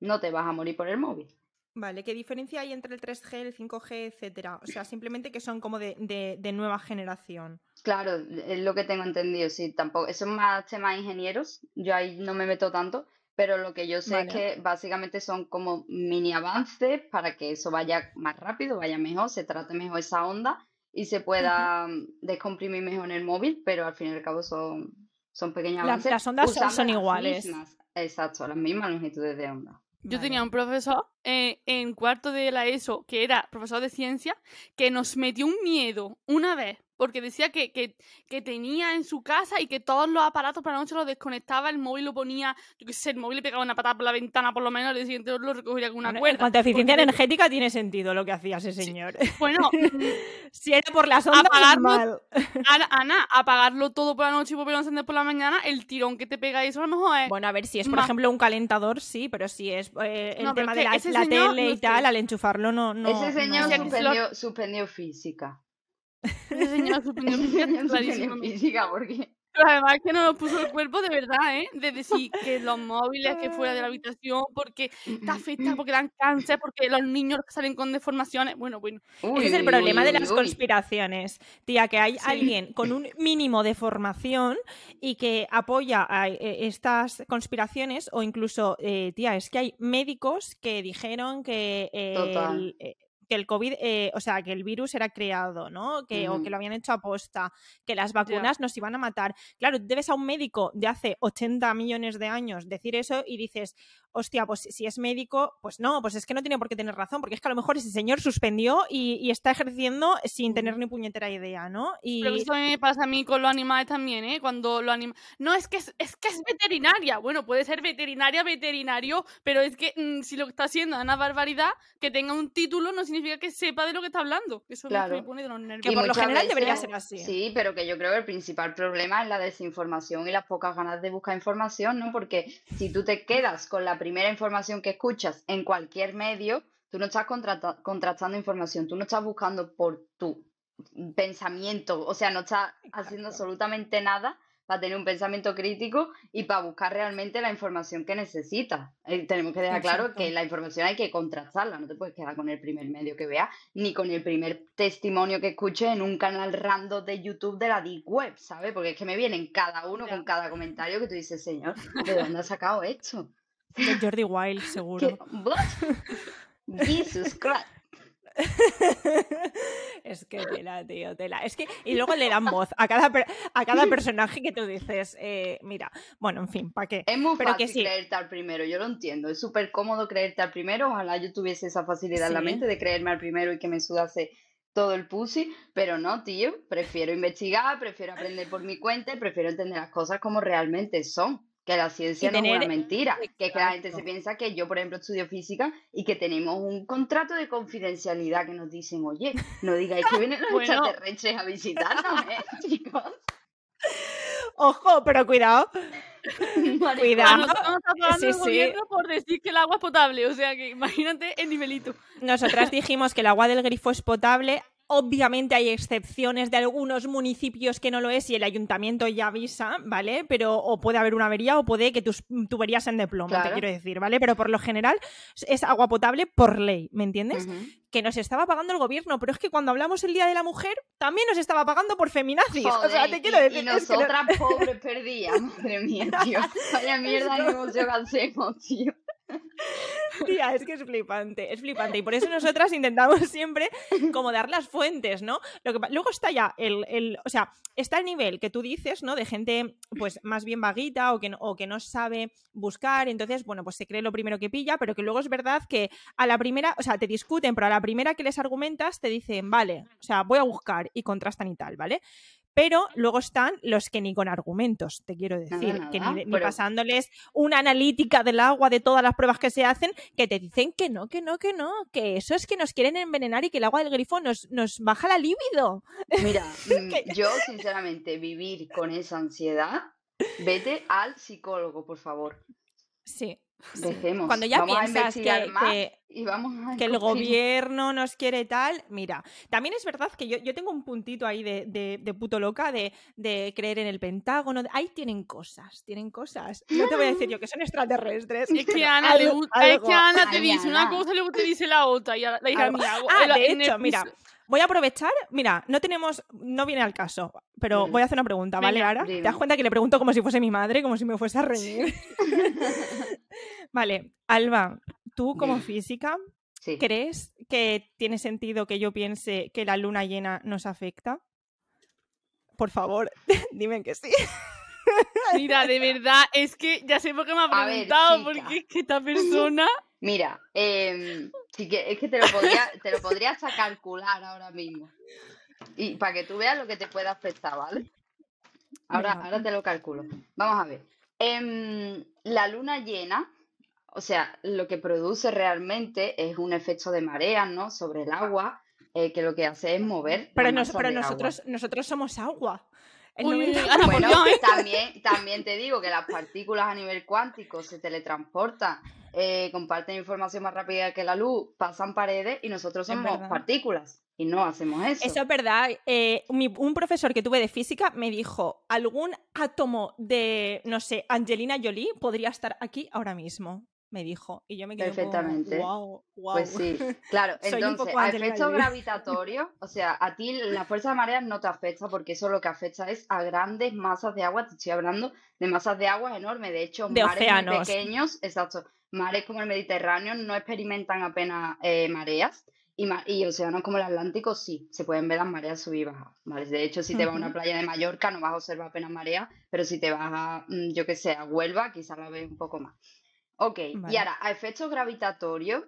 [SPEAKER 3] no te vas a morir por el móvil.
[SPEAKER 2] Vale, ¿qué diferencia hay entre el 3G, el 5G, etcétera? O sea, simplemente que son como de, de- de nueva generación.
[SPEAKER 3] Claro, es lo que tengo entendido, sí, tampoco, eso es más temas ingenieros, yo ahí no me meto tanto, pero lo que yo sé es que básicamente son como mini avances para que eso vaya más rápido, vaya mejor, se trate mejor esa onda y se pueda descomprimir mejor en el móvil, pero al fin y al cabo son, son pequeños
[SPEAKER 2] La-
[SPEAKER 3] avances.
[SPEAKER 2] las ondas son-
[SPEAKER 3] las
[SPEAKER 2] iguales.
[SPEAKER 3] mismas, exacto, las mismas longitudes de onda.
[SPEAKER 1] Yo
[SPEAKER 2] Vale.
[SPEAKER 1] tenía un profesor eh, en cuarto de la ESO, que era profesor de ciencia, que nos metió un miedo una vez porque decía que, que, que tenía en su casa y que todos los aparatos por la noche los desconectaba, el móvil lo ponía, yo qué sé, el móvil le pegaba una patada por la ventana por lo menos, el siguiente lo recogería con una
[SPEAKER 2] Bueno, en
[SPEAKER 1] cuerda.
[SPEAKER 2] cuanto a eficiencia
[SPEAKER 1] porque-
[SPEAKER 2] energética tiene sentido lo que hacía ese señor.
[SPEAKER 1] Bueno,
[SPEAKER 2] si era por las ondas,
[SPEAKER 1] Apagarlo-
[SPEAKER 2] mal.
[SPEAKER 1] Ana, Ana, apagarlo todo por la noche y volverlo a encender por la mañana, el tirón que te pega eso a lo mejor es...
[SPEAKER 2] Bueno, a ver, si es, por ejemplo, un calentador, sí, pero si es eh, el
[SPEAKER 1] No,
[SPEAKER 2] tema de la,
[SPEAKER 1] ese
[SPEAKER 2] la
[SPEAKER 1] señor,
[SPEAKER 2] tele
[SPEAKER 1] no
[SPEAKER 2] y tal,
[SPEAKER 1] sé.
[SPEAKER 2] al enchufarlo no... no
[SPEAKER 3] Ese señor
[SPEAKER 2] no-
[SPEAKER 3] suspendió, suspendió física.
[SPEAKER 1] Ese señor suspendió clarísimamente.
[SPEAKER 3] física porque...
[SPEAKER 1] Pero además que no nos puso el cuerpo de verdad, ¿eh? De decir que los móviles, que fuera de la habitación, porque te afecta, porque dan cáncer, porque los niños salen con deformaciones. Bueno, bueno.
[SPEAKER 3] Uy,
[SPEAKER 2] Ese es el
[SPEAKER 3] uy,
[SPEAKER 2] problema
[SPEAKER 3] uy,
[SPEAKER 2] de
[SPEAKER 3] uy,
[SPEAKER 2] las
[SPEAKER 3] uy.
[SPEAKER 2] conspiraciones. Tía, que hay
[SPEAKER 1] Sí.
[SPEAKER 2] alguien con un mínimo de formación y que apoya a eh, estas conspiraciones o incluso, eh, tía, es que hay médicos que dijeron que el, eh, que el COVID, eh, o sea, que el virus era creado, ¿no? Que, O que lo habían hecho aposta, que las vacunas nos iban a matar. Claro, debes a un médico de hace 80 millones de años decir eso y dices, hostia, pues si es médico, pues no, pues es que no tiene por qué tener razón, porque es que a lo mejor ese señor suspendió y, y está ejerciendo sin tener ni puñetera idea, ¿no? Y
[SPEAKER 1] Pero eso me pasa a mí con los animales también, ¿eh? Cuando los animales... No, es que es, es que es veterinaria. Bueno, puede ser veterinaria, veterinario, pero es que mm, si lo que está haciendo es una barbaridad, que tenga un título no significa que sepa de lo que está hablando. Eso es lo
[SPEAKER 3] Claro.
[SPEAKER 1] que me pone de los nervios.
[SPEAKER 2] Que por lo general debería ser así.
[SPEAKER 3] Sí, pero que yo creo que el principal problema es la desinformación y las pocas ganas de buscar información, ¿no? Porque si tú te quedas con la primera información que escuchas en cualquier medio, tú no estás contrata- contrastando información, tú no estás buscando por tu pensamiento, o sea, no estás haciendo absolutamente nada para tener un pensamiento crítico y para buscar realmente la información que necesitas. Eh, tenemos que dejar claro que la información hay que contrastarla, no te puedes quedar con el primer medio que veas, ni con el primer testimonio que escuches en un canal random de YouTube de la Deep Web, ¿sabes? Porque es que me vienen cada uno con cada comentario que tú dices, señor, ¿de dónde has sacado esto?
[SPEAKER 2] De Jordi Wild, seguro.
[SPEAKER 3] What? Jesus Christ.
[SPEAKER 2] es que tela, tío, tela. Es que, y luego le dan voz a cada, a cada personaje que tú dices, eh, mira, bueno, en fin, ¿para qué?
[SPEAKER 3] Es muy
[SPEAKER 2] Pero
[SPEAKER 3] fácil
[SPEAKER 2] que sí.
[SPEAKER 3] creerte al primero, yo lo entiendo. Es súper cómodo creerte al primero. Ojalá yo tuviese esa facilidad en la mente de creerme al primero y que me sudase todo el pussy. Pero no, tío. Prefiero investigar, prefiero aprender por mi cuenta prefiero entender las cosas como realmente son. Que la ciencia no es una mentira. Que, la gente se piensa que yo, por ejemplo, estudio física y que tenemos un contrato de confidencialidad que nos dicen, oye, no digáis que vienen los
[SPEAKER 1] Bueno.
[SPEAKER 3] extraterrestres a visitarnos, ¿eh, chicos?
[SPEAKER 2] Ojo, pero cuidado,
[SPEAKER 3] Maricón.
[SPEAKER 2] Cuidado.
[SPEAKER 1] Nos pagando
[SPEAKER 2] Sí,
[SPEAKER 1] el
[SPEAKER 2] sí.
[SPEAKER 1] por decir que el agua es potable. O sea que imagínate el nivelito.
[SPEAKER 2] Nosotras dijimos que el agua del grifo es potable. Obviamente hay excepciones de algunos municipios que no lo es y el ayuntamiento ya avisa, ¿vale? Pero o puede haber una avería o puede que tus tuberías sean de plomo, te quiero decir, ¿vale? Pero por lo general es agua potable por ley, ¿me entiendes? Que nos estaba pagando el gobierno, pero es que cuando hablamos el Día de la Mujer también nos estaba pagando por feminazis. o sea, te quiero
[SPEAKER 3] y,
[SPEAKER 2] decir,
[SPEAKER 3] y
[SPEAKER 2] que no-
[SPEAKER 3] nosotras pobres perdidas, madre mía, tío. Vaya mierda que hacemos, tío.
[SPEAKER 2] Tía, es que es flipante, es flipante. Y por eso nosotras intentamos siempre como dar las fuentes, ¿no? Lo que, luego está ya el, el- o sea, está el nivel que tú dices, ¿no? De gente, pues, más bien vaguita o que, no, o que no sabe buscar, entonces, bueno, pues se cree lo primero que pilla, pero que luego es verdad que a la primera, o sea, te discuten, pero a la primera que les argumentas te dicen, vale, o sea, voy a buscar y contrastan y tal, ¿vale? Pero luego están los que ni con argumentos, te quiero decir, que
[SPEAKER 3] nada,
[SPEAKER 2] ni, de- ni
[SPEAKER 3] pero-
[SPEAKER 2] pasándoles una analítica del agua de todas las pruebas que se hacen, que te dicen que no, que no, que no, que eso es que nos quieren envenenar y que el agua del grifo nos, nos baja la libido.
[SPEAKER 3] Mira, mm, yo sinceramente vivir con esa ansiedad, vete al psicólogo, por favor.
[SPEAKER 2] Sí.
[SPEAKER 3] Dejemos.
[SPEAKER 2] Cuando ya
[SPEAKER 3] Vamos
[SPEAKER 2] piensas que, que-
[SPEAKER 3] y vamos a
[SPEAKER 2] que el gobierno nos quiere tal, mira, también es verdad que yo, yo tengo un puntito ahí de, de- de puto loca de, de creer en el Pentágono, ahí tienen cosas, tienen cosas. No te voy a decir yo que son extraterrestres.
[SPEAKER 1] Es que Ana, le
[SPEAKER 2] algo-
[SPEAKER 1] gu- es
[SPEAKER 2] algo.
[SPEAKER 1] que Ana te
[SPEAKER 3] Ay,
[SPEAKER 1] dice una
[SPEAKER 3] Ana.
[SPEAKER 1] cosa y luego te dice la otra. Y la, hija mía,
[SPEAKER 2] Ah, de hecho, mira. Voy a aprovechar, mira, no tenemos, no viene al caso, pero
[SPEAKER 3] Mm.
[SPEAKER 2] voy a hacer una pregunta, ¿vale,
[SPEAKER 1] Venga,
[SPEAKER 2] Ara? ¿Te das cuenta que le pregunto como si fuese mi madre, como si me fuese a reñir? vale, Alba, tú como física,
[SPEAKER 3] Sí.
[SPEAKER 2] ¿crees que tiene sentido que yo piense que la luna llena nos afecta? Por favor, dime que sí.
[SPEAKER 1] Mira, de verdad, es que ya sé por qué me ha
[SPEAKER 3] ver,
[SPEAKER 1] preguntado,
[SPEAKER 3] chica.
[SPEAKER 1] porque es que esta persona.
[SPEAKER 3] Mira, em, sí que, es que te lo podría, te lo podría hasta calcular ahora mismo. Y para que tú veas lo que te puede afectar, ¿vale? Ahora, ahora te lo calculo. Vamos a ver. Em, la luna llena, o sea, lo que produce realmente es un efecto de mareas, ¿no? Sobre el agua, eh, que lo que hace es mover.
[SPEAKER 2] Pero,
[SPEAKER 3] agua.
[SPEAKER 2] nosotros, nosotros somos agua.
[SPEAKER 1] Uy,
[SPEAKER 2] 90
[SPEAKER 1] Ana, por
[SPEAKER 3] Bueno,
[SPEAKER 1] ¿eh?
[SPEAKER 3] también, también te digo que las partículas a nivel cuántico se teletransportan, eh, comparten información más rápida que la luz, pasan paredes y nosotros somos partículas y no hacemos eso.
[SPEAKER 2] Eso es verdad. Eh, mi- un profesor que tuve de física me dijo, algún átomo de, no sé, Angelina Jolie podría estar aquí ahora mismo. Me dijo. Y yo me quedé
[SPEAKER 3] Perfectamente.
[SPEAKER 2] wow, wow.
[SPEAKER 3] Pues sí, claro. Entonces, a efectos gravitatorios, o sea, a ti la fuerza de mareas no te afecta porque eso lo que afecta es a grandes masas de agua. Te estoy hablando de masas de agua enormes. De hecho,
[SPEAKER 2] De
[SPEAKER 3] mares muy pequeños, exacto, mares como el Mediterráneo no experimentan apenas eh, mareas. Y, ma- y océanos como el Atlántico sí, se pueden ver las mareas subir y bajar. ¿vale? De hecho, si te vas a una playa de Mallorca no vas a observar apenas mareas, pero si te vas a, mm, yo que sé, a Huelva, quizás la ves un poco más. Ok, y ahora, a efectos gravitatorios,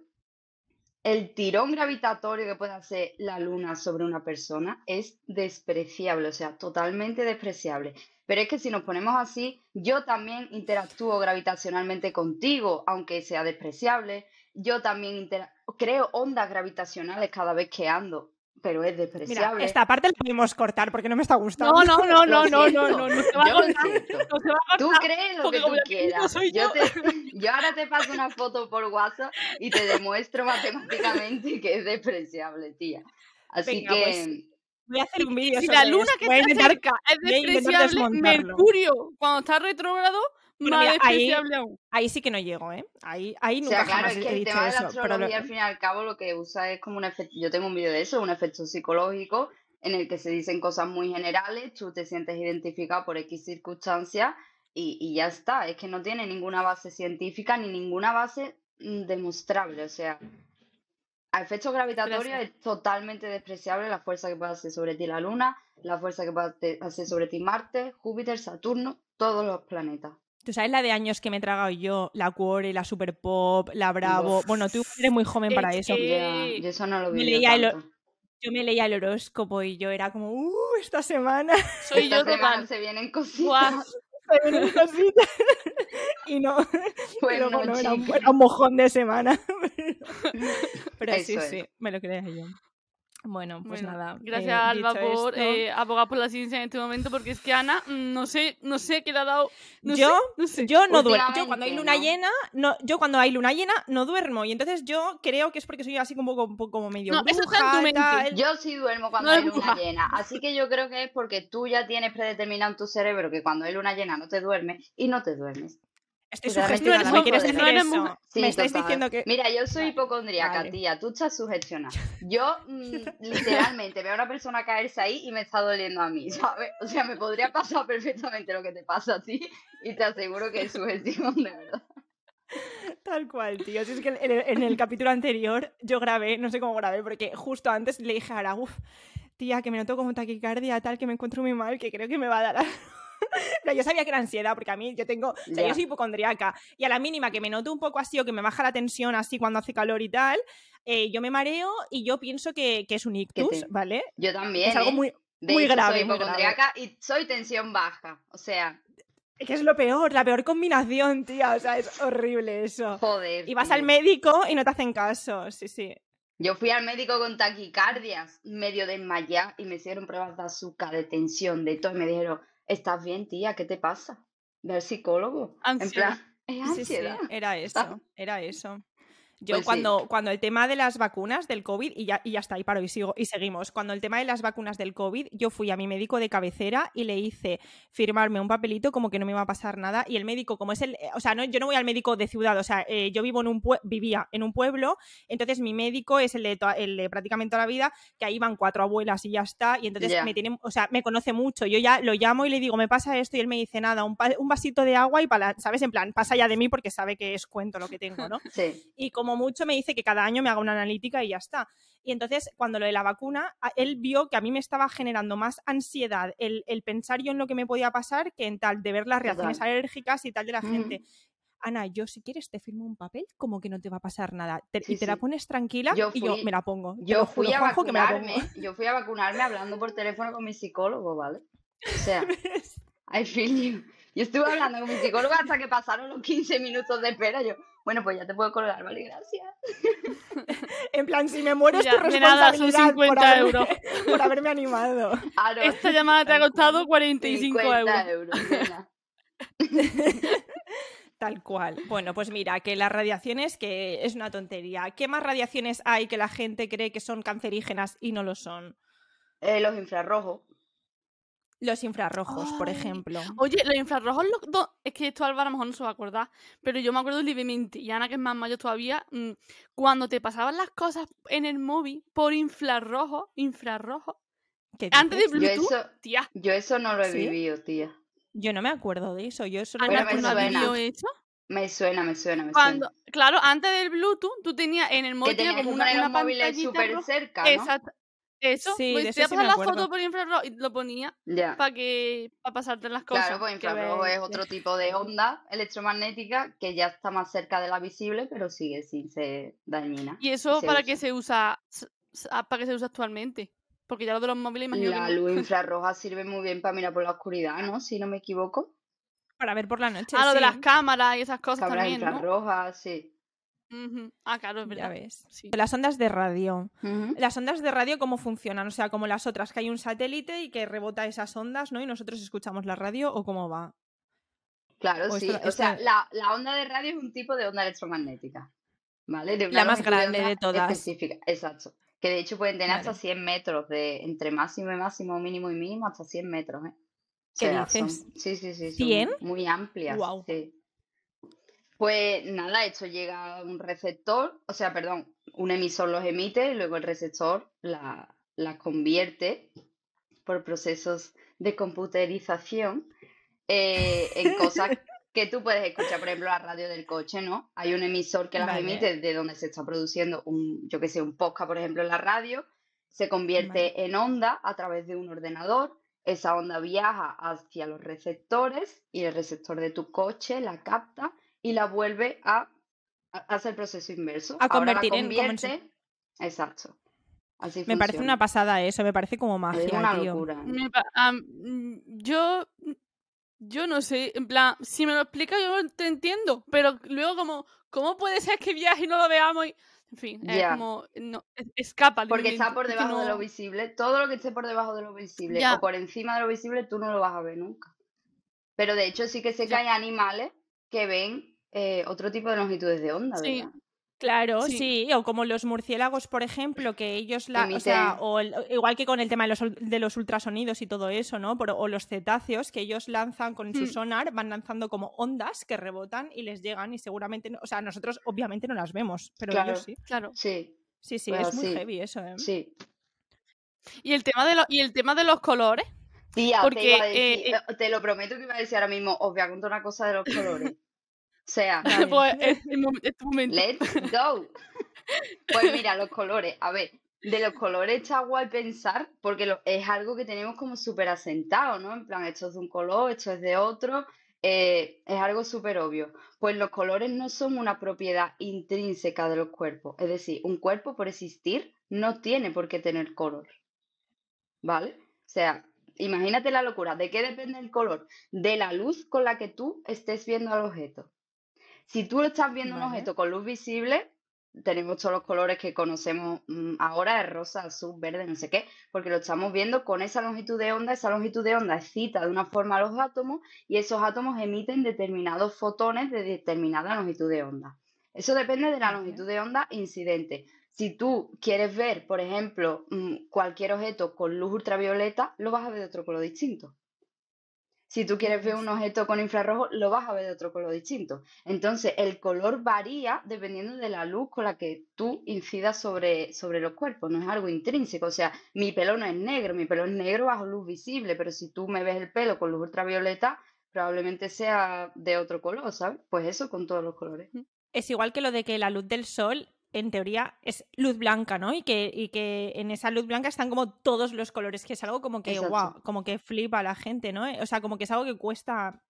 [SPEAKER 3] el tirón gravitatorio que puede hacer la luna sobre una persona es despreciable, o sea, totalmente despreciable. Pero es que si nos ponemos así, yo también interactúo gravitacionalmente contigo, aunque sea despreciable. Yo también creo ondas gravitacionales cada vez que ando, pero es
[SPEAKER 2] Mira,
[SPEAKER 3] despreciable.
[SPEAKER 2] esta parte la podemos cortar porque no me está gustando.
[SPEAKER 1] No, no, no, no, no, no, no, no se va a
[SPEAKER 3] yo
[SPEAKER 1] cortar,
[SPEAKER 3] siento.
[SPEAKER 1] no se va a
[SPEAKER 3] Tú crees lo
[SPEAKER 1] porque
[SPEAKER 3] que tú quieras.
[SPEAKER 1] soy
[SPEAKER 3] Yo,
[SPEAKER 1] yo.
[SPEAKER 3] te, yo ahora te paso una foto por WhatsApp y te demuestro matemáticamente que es despreciable, tía. Así
[SPEAKER 2] Venga,
[SPEAKER 3] que
[SPEAKER 2] pues, Voy a hacer un vídeo
[SPEAKER 1] Si
[SPEAKER 2] sobre
[SPEAKER 1] la luna que
[SPEAKER 2] Voy
[SPEAKER 1] está
[SPEAKER 2] intentar-
[SPEAKER 1] cerca es despreciable. Mercurio, cuando está retrógrado,
[SPEAKER 2] Bueno,
[SPEAKER 1] más
[SPEAKER 2] mira, ahí-
[SPEAKER 1] despreciable aún.
[SPEAKER 2] Ahí sí que no llego, ¿eh? Ahí, ahí
[SPEAKER 3] O
[SPEAKER 2] nunca
[SPEAKER 3] sea, claro,
[SPEAKER 2] jamás
[SPEAKER 3] es
[SPEAKER 2] he
[SPEAKER 3] que el
[SPEAKER 2] dicho
[SPEAKER 3] tema de la
[SPEAKER 2] eso. Pero lo-
[SPEAKER 3] astrología, al fin y al cabo, lo que usa es como un efecto. Yo tengo un vídeo de eso, un efecto psicológico, en el que se dicen cosas muy generales, tú te sientes identificado por X circunstancias y, y ya está. Es que no tiene ninguna base científica ni ninguna base mm, demostrable. O sea, a efectos gravitatorios
[SPEAKER 1] Gracias.
[SPEAKER 3] es totalmente despreciable la fuerza que puede hacer sobre ti la Luna, la fuerza que puede hace- hacer sobre ti Marte, Júpiter, Saturno, todos los planetas.
[SPEAKER 2] ¿Tú sabes la de años que me he tragado yo? La Cuore, la Super Pop, la Bravo. Bueno, tú eres muy joven para
[SPEAKER 1] Es
[SPEAKER 2] eso.
[SPEAKER 1] Eh,
[SPEAKER 3] yo eso no lo
[SPEAKER 2] me
[SPEAKER 3] vi
[SPEAKER 2] leía el-
[SPEAKER 3] tanto.
[SPEAKER 2] Yo me leía el horóscopo y yo era como, uh, esta semana
[SPEAKER 1] Soy
[SPEAKER 3] Esta
[SPEAKER 1] yo
[SPEAKER 3] semana
[SPEAKER 1] total.
[SPEAKER 3] se vienen cositas.
[SPEAKER 2] y no,
[SPEAKER 3] Pues
[SPEAKER 2] luego
[SPEAKER 3] no,
[SPEAKER 2] no, era, un,
[SPEAKER 3] chica.
[SPEAKER 2] era un mojón de semana. Pero sí,
[SPEAKER 3] es.
[SPEAKER 2] sí, me lo creía yo. Bueno, pues
[SPEAKER 1] Bueno,
[SPEAKER 2] nada.
[SPEAKER 1] Gracias,
[SPEAKER 2] eh,
[SPEAKER 1] Alba, por
[SPEAKER 2] esto-
[SPEAKER 1] eh, abogar por la ciencia en este momento, porque es que Ana, mm, no sé, no sé qué le ha dado. No
[SPEAKER 2] yo,
[SPEAKER 1] sé, no sé.
[SPEAKER 2] yo no duermo. Yo cuando hay luna
[SPEAKER 3] ¿no?
[SPEAKER 2] llena, no, yo cuando hay luna llena no duermo. Y entonces yo creo que es porque soy así como, como, como medio
[SPEAKER 1] No, eso está en tu
[SPEAKER 2] bruja y
[SPEAKER 1] mente.
[SPEAKER 2] tal.
[SPEAKER 3] Yo sí duermo cuando
[SPEAKER 1] No
[SPEAKER 3] hay luna
[SPEAKER 1] bruja.
[SPEAKER 3] llena. Así que yo creo que es porque tú ya tienes predeterminado en tu cerebro que cuando hay luna llena no te duermes y no te duermes.
[SPEAKER 2] Estoy
[SPEAKER 1] no
[SPEAKER 2] ¿Me
[SPEAKER 1] eres
[SPEAKER 2] quieres decir eso?
[SPEAKER 1] mujer.
[SPEAKER 3] Sí,
[SPEAKER 2] Me estáis
[SPEAKER 3] total.
[SPEAKER 2] diciendo que...
[SPEAKER 3] Mira, yo soy hipocondríaca,
[SPEAKER 2] vale.
[SPEAKER 3] tía. Tú estás sugestionada. Yo mm, literalmente veo a una persona caerse ahí y me está doliendo a mí, ¿sabes? O sea, me podría pasar perfectamente lo que te pasa a ti y te aseguro que es sugestión de verdad.
[SPEAKER 2] Tal cual, tío. Si es que en el, en el capítulo anterior yo grabé, no sé cómo grabé, porque justo antes le dije a Ara, uff, tía, que me noto como taquicardia, tal, que me encuentro muy mal, que creo que me va a dar... algo". Pero yo sabía que era ansiedad, porque a mí yo tengo, o sea, yo soy hipocondriaca, y a la mínima que me noto un poco así o que me baja la tensión así cuando hace calor y tal, eh, yo me mareo y yo pienso que, que es un ictus,
[SPEAKER 3] te-
[SPEAKER 2] ¿vale?
[SPEAKER 3] Yo también.
[SPEAKER 2] Es algo
[SPEAKER 3] ¿eh?
[SPEAKER 2] muy,
[SPEAKER 3] De
[SPEAKER 2] muy
[SPEAKER 3] hecho,
[SPEAKER 2] grave,
[SPEAKER 3] soy
[SPEAKER 2] muy grave.
[SPEAKER 3] hipocondríaca y soy tensión baja. O sea,
[SPEAKER 2] que es lo peor, la peor combinación, tía, o sea, es horrible eso.
[SPEAKER 3] joder.
[SPEAKER 2] Y vas
[SPEAKER 3] tío.
[SPEAKER 2] al médico y no te hacen caso, sí, sí.
[SPEAKER 3] Yo fui al médico con taquicardias, medio desmayada, y me hicieron pruebas de azúcar, de tensión, de todo, y me dijeron, ¿estás bien, tía? ¿Qué te pasa? Ve al psicólogo. En
[SPEAKER 1] Ansiedad.
[SPEAKER 3] plan, es
[SPEAKER 2] Sí, sí,
[SPEAKER 3] ansiedad.
[SPEAKER 2] era eso, era eso. Yo
[SPEAKER 3] Pues sí.
[SPEAKER 2] cuando, cuando el tema de las vacunas del COVID, y ya, y ya está, y paro y sigo, y seguimos, cuando el tema de las vacunas del COVID, yo fui a mi médico de cabecera y le hice firmarme un papelito como que no me iba a pasar nada, y el médico, como es el, eh, o sea, no, yo no voy al médico de ciudad, o sea, eh, yo vivo en un pue- vivía en un pueblo, entonces mi médico es el de, el de prácticamente toda la vida, que ahí van cuatro abuelas y ya está, y entonces me tiene, o sea, me conoce mucho, yo ya lo llamo y le digo, me pasa esto, y él me dice, nada, un, un vasito de agua y para, ¿sabes? En plan, pasa ya de mí porque sabe que es cuento lo que tengo, ¿no?
[SPEAKER 3] Sí,
[SPEAKER 2] y como mucho me dice que cada año me haga una analítica y ya está. Y entonces, cuando lo de la vacuna, él vio que a mí me estaba generando más ansiedad el, el pensar yo en lo que me podía pasar que en tal de ver las reacciones
[SPEAKER 3] Total.
[SPEAKER 2] alérgicas y tal de la
[SPEAKER 3] Ujú.
[SPEAKER 2] gente. Ana, yo si quieres te firmo un papel como que no te va a pasar nada. Te-
[SPEAKER 3] Sí,
[SPEAKER 2] y te la pones tranquila
[SPEAKER 3] Yo
[SPEAKER 2] y yo me la pongo.
[SPEAKER 3] Yo
[SPEAKER 2] juro,
[SPEAKER 3] fui a
[SPEAKER 2] Juanjo,
[SPEAKER 3] vacunarme, yo fui a vacunarme hablando por teléfono con mi psicólogo, ¿vale? O sea, I feel you. Yo estuve hablando con mi psicólogo hasta que pasaron los 15 minutos de espera. Yo, bueno, pues ya te puedo colgar, ¿vale? Gracias.
[SPEAKER 2] En plan, si me muero es tu
[SPEAKER 1] de nada, son
[SPEAKER 2] responsabilidad por
[SPEAKER 1] 50
[SPEAKER 2] haberme,
[SPEAKER 1] euros.
[SPEAKER 2] por haberme animado.
[SPEAKER 3] Ah, no,
[SPEAKER 1] Esta llamada te ha
[SPEAKER 3] tal cual.
[SPEAKER 1] costado 45
[SPEAKER 3] 50
[SPEAKER 1] euros.
[SPEAKER 3] euros.
[SPEAKER 2] Tal cual. Bueno, pues mira, que las radiaciones, que es una tontería. ¿Qué más radiaciones hay que la gente cree que son cancerígenas y no lo son?
[SPEAKER 3] Eh, los infrarrojos.
[SPEAKER 2] Los infrarrojos, por ejemplo.
[SPEAKER 1] Oye, los infrarrojos, lo- do- es que esto Álvaro a lo mejor no se va a acordar, pero yo me acuerdo libremente, y Ana, que es más mayor todavía, mm, cuando te pasaban las cosas en el móvil por infrarrojo, infrarrojo,
[SPEAKER 2] ¿Qué
[SPEAKER 1] antes de
[SPEAKER 2] dices?
[SPEAKER 3] Yo
[SPEAKER 1] Bluetooth,
[SPEAKER 3] eso,
[SPEAKER 1] tía,
[SPEAKER 3] yo eso no lo he
[SPEAKER 2] ¿Sí?
[SPEAKER 3] vivido, tía.
[SPEAKER 2] Yo no me acuerdo de eso. Yo eso no
[SPEAKER 1] Ana, ¿tú
[SPEAKER 3] me
[SPEAKER 1] no
[SPEAKER 3] suena.
[SPEAKER 1] vivido esto?
[SPEAKER 3] Me suena, me suena, me
[SPEAKER 1] Cuando,
[SPEAKER 3] suena.
[SPEAKER 1] claro, antes del Bluetooth, tú tenías en el móvil tenía
[SPEAKER 3] tenías
[SPEAKER 1] como una,
[SPEAKER 3] poner
[SPEAKER 1] una
[SPEAKER 3] los móviles
[SPEAKER 1] pantallita
[SPEAKER 3] súper cerca, ¿no?
[SPEAKER 1] Exacto. Eso,
[SPEAKER 2] Sí,
[SPEAKER 1] pues
[SPEAKER 2] de
[SPEAKER 1] te
[SPEAKER 2] eso
[SPEAKER 1] a
[SPEAKER 2] sí me
[SPEAKER 1] pasar la
[SPEAKER 2] acuerdo.
[SPEAKER 1] foto por infrarrojo y lo ponía para que para pasarte las cosas.
[SPEAKER 3] Claro, pues infrarrojo
[SPEAKER 1] ves-
[SPEAKER 3] es otro tipo de onda electromagnética que ya está más cerca de la visible, pero sigue sin ser dañina.
[SPEAKER 1] ¿Y eso para
[SPEAKER 3] usa.
[SPEAKER 1] qué se usa? ah, ¿Para qué se usa actualmente? Porque ya lo de los móviles imagino
[SPEAKER 3] La
[SPEAKER 1] que no.
[SPEAKER 3] luz infrarroja sirve muy bien para mirar por la oscuridad, ¿no? Si no me equivoco.
[SPEAKER 2] Para ver por la noche.
[SPEAKER 1] Ah, lo de
[SPEAKER 2] sí.
[SPEAKER 1] las cámaras y esas cosas
[SPEAKER 3] Cámaras
[SPEAKER 1] también, ¿no?
[SPEAKER 3] infrarrojas,
[SPEAKER 1] Ah, claro, es
[SPEAKER 2] Ya ves.
[SPEAKER 1] Sí.
[SPEAKER 2] Las ondas de radio. Las ondas de radio, ¿cómo funcionan? O sea, como las otras, que hay un satélite y que rebota esas ondas, ¿no? Y nosotros escuchamos la radio, ¿o cómo va?
[SPEAKER 3] Claro,
[SPEAKER 2] O
[SPEAKER 3] sí.
[SPEAKER 2] esto-
[SPEAKER 3] O sea,
[SPEAKER 2] esto-
[SPEAKER 3] la, la onda de radio es un tipo de onda electromagnética. ¿Vale? De
[SPEAKER 2] La más grande de todas.
[SPEAKER 3] Específica, exacto. Que de hecho pueden tener hasta
[SPEAKER 2] Vale.
[SPEAKER 3] 100 metros, de entre máximo y máximo, mínimo y mínimo, hasta 100 metros, ¿eh? O
[SPEAKER 2] ¿Qué
[SPEAKER 3] son-
[SPEAKER 2] dices?
[SPEAKER 3] sí, sí, sí. son
[SPEAKER 2] ¿Cien?
[SPEAKER 3] Muy amplias.
[SPEAKER 2] Guau.
[SPEAKER 3] sí. Pues nada, esto llega a un receptor, o sea, perdón, un emisor los emite y luego el receptor la, la convierte por procesos de computerización eh, en cosas que tú puedes escuchar, por ejemplo, la radio del coche, ¿no? Hay un emisor que las
[SPEAKER 2] Vale.
[SPEAKER 3] emite de donde se está produciendo un, yo que sé, un podcast, por ejemplo, en la radio, se convierte en onda a través de un ordenador, esa onda viaja hacia los receptores y el receptor de tu coche la capta y la vuelve a, a hacer el proceso inverso.
[SPEAKER 2] A
[SPEAKER 3] Ahora la
[SPEAKER 2] convertir en- en su-
[SPEAKER 3] convierte, exacto. Así
[SPEAKER 2] Me parece una pasada eso, me parece como magia,
[SPEAKER 3] Es una
[SPEAKER 2] tío.
[SPEAKER 3] locura.
[SPEAKER 1] Me mm, yo yo no sé, en plan, si me lo explica yo te entiendo, pero luego como ¿cómo puede ser que viaje y no lo veamos? Y, en fin, es
[SPEAKER 3] Ya.
[SPEAKER 1] como no, es- escapa
[SPEAKER 3] Porque está por
[SPEAKER 1] es
[SPEAKER 3] debajo de lo visible. Todo lo que esté por debajo de lo visible o por encima de lo visible, tú no lo vas a ver nunca. Pero de hecho sí que sé que hay animales que ven eh, otro tipo de longitudes de onda,
[SPEAKER 1] Sí.
[SPEAKER 3] ¿verdad?
[SPEAKER 2] Claro,
[SPEAKER 1] Sí.
[SPEAKER 2] sí. o como los murciélagos, por ejemplo, que ellos la, o sea,
[SPEAKER 3] Emiten-
[SPEAKER 2] o el- igual que con el tema de los, de los ultrasonidos y todo eso, ¿no? Pero- o los cetáceos, que ellos lanzan con su
[SPEAKER 1] Mm.
[SPEAKER 2] sonar, van lanzando como ondas que rebotan y les llegan y seguramente, no- o sea, nosotros obviamente no las vemos, pero
[SPEAKER 3] Claro.
[SPEAKER 2] ellos sí.
[SPEAKER 1] Claro.
[SPEAKER 3] Sí,
[SPEAKER 2] Sí, sí, es muy heavy eso, ¿eh?
[SPEAKER 3] sí.
[SPEAKER 1] Y el tema de los y el tema de los colores,
[SPEAKER 3] Tía,
[SPEAKER 1] Porque,
[SPEAKER 3] te iba a decir,
[SPEAKER 1] eh,
[SPEAKER 3] eh, te lo prometo que iba a decir ahora mismo, os voy a contar una cosa de los colores. O sea,
[SPEAKER 1] pues es, el mom- es tu momento.
[SPEAKER 3] Let's go. Pues mira, los colores. A ver, de los colores está guay pensar porque lo- es algo que tenemos como súper asentado, ¿no? En plan, esto es de un color, esto es de otro. eh, es algo súper obvio. Pues los colores no son una propiedad intrínseca de los cuerpos. Es decir, un cuerpo por existir no tiene por qué tener color. ¿Vale? O sea, imagínate la locura. ¿De qué depende el color? De la luz con la que tú estés viendo al objeto. Si tú estás viendo un objeto con luz visible, tenemos todos los colores que conocemos mm, ahora, es rosa, azul, verde, no sé qué, porque lo estamos viendo con esa longitud de onda, esa longitud de onda excita de una forma a los átomos y esos átomos emiten determinados fotones de determinada longitud de onda. Eso depende de la longitud de onda incidente. Si tú quieres ver, por ejemplo, mm, cualquier objeto con luz ultravioleta, lo vas a ver de otro color distinto. Si tú quieres ver un objeto con infrarrojo, lo vas a ver de otro color distinto. Entonces, el color varía dependiendo de la luz con la que tú incidas sobre, sobre los cuerpos, no es algo intrínseco. O sea, mi pelo no es negro, mi pelo es negro bajo luz visible, pero si tú me ves el pelo con luz ultravioleta, probablemente sea de otro color, ¿sabes? Pues eso con todos los colores.
[SPEAKER 2] Es igual que lo de que la luz del sol, en teoría, es luz blanca, ¿no? Y que, y que en esa luz blanca están como todos los colores, que es algo como que, guau, como que flipa a la gente, ¿no? O sea, como que es algo que cuesta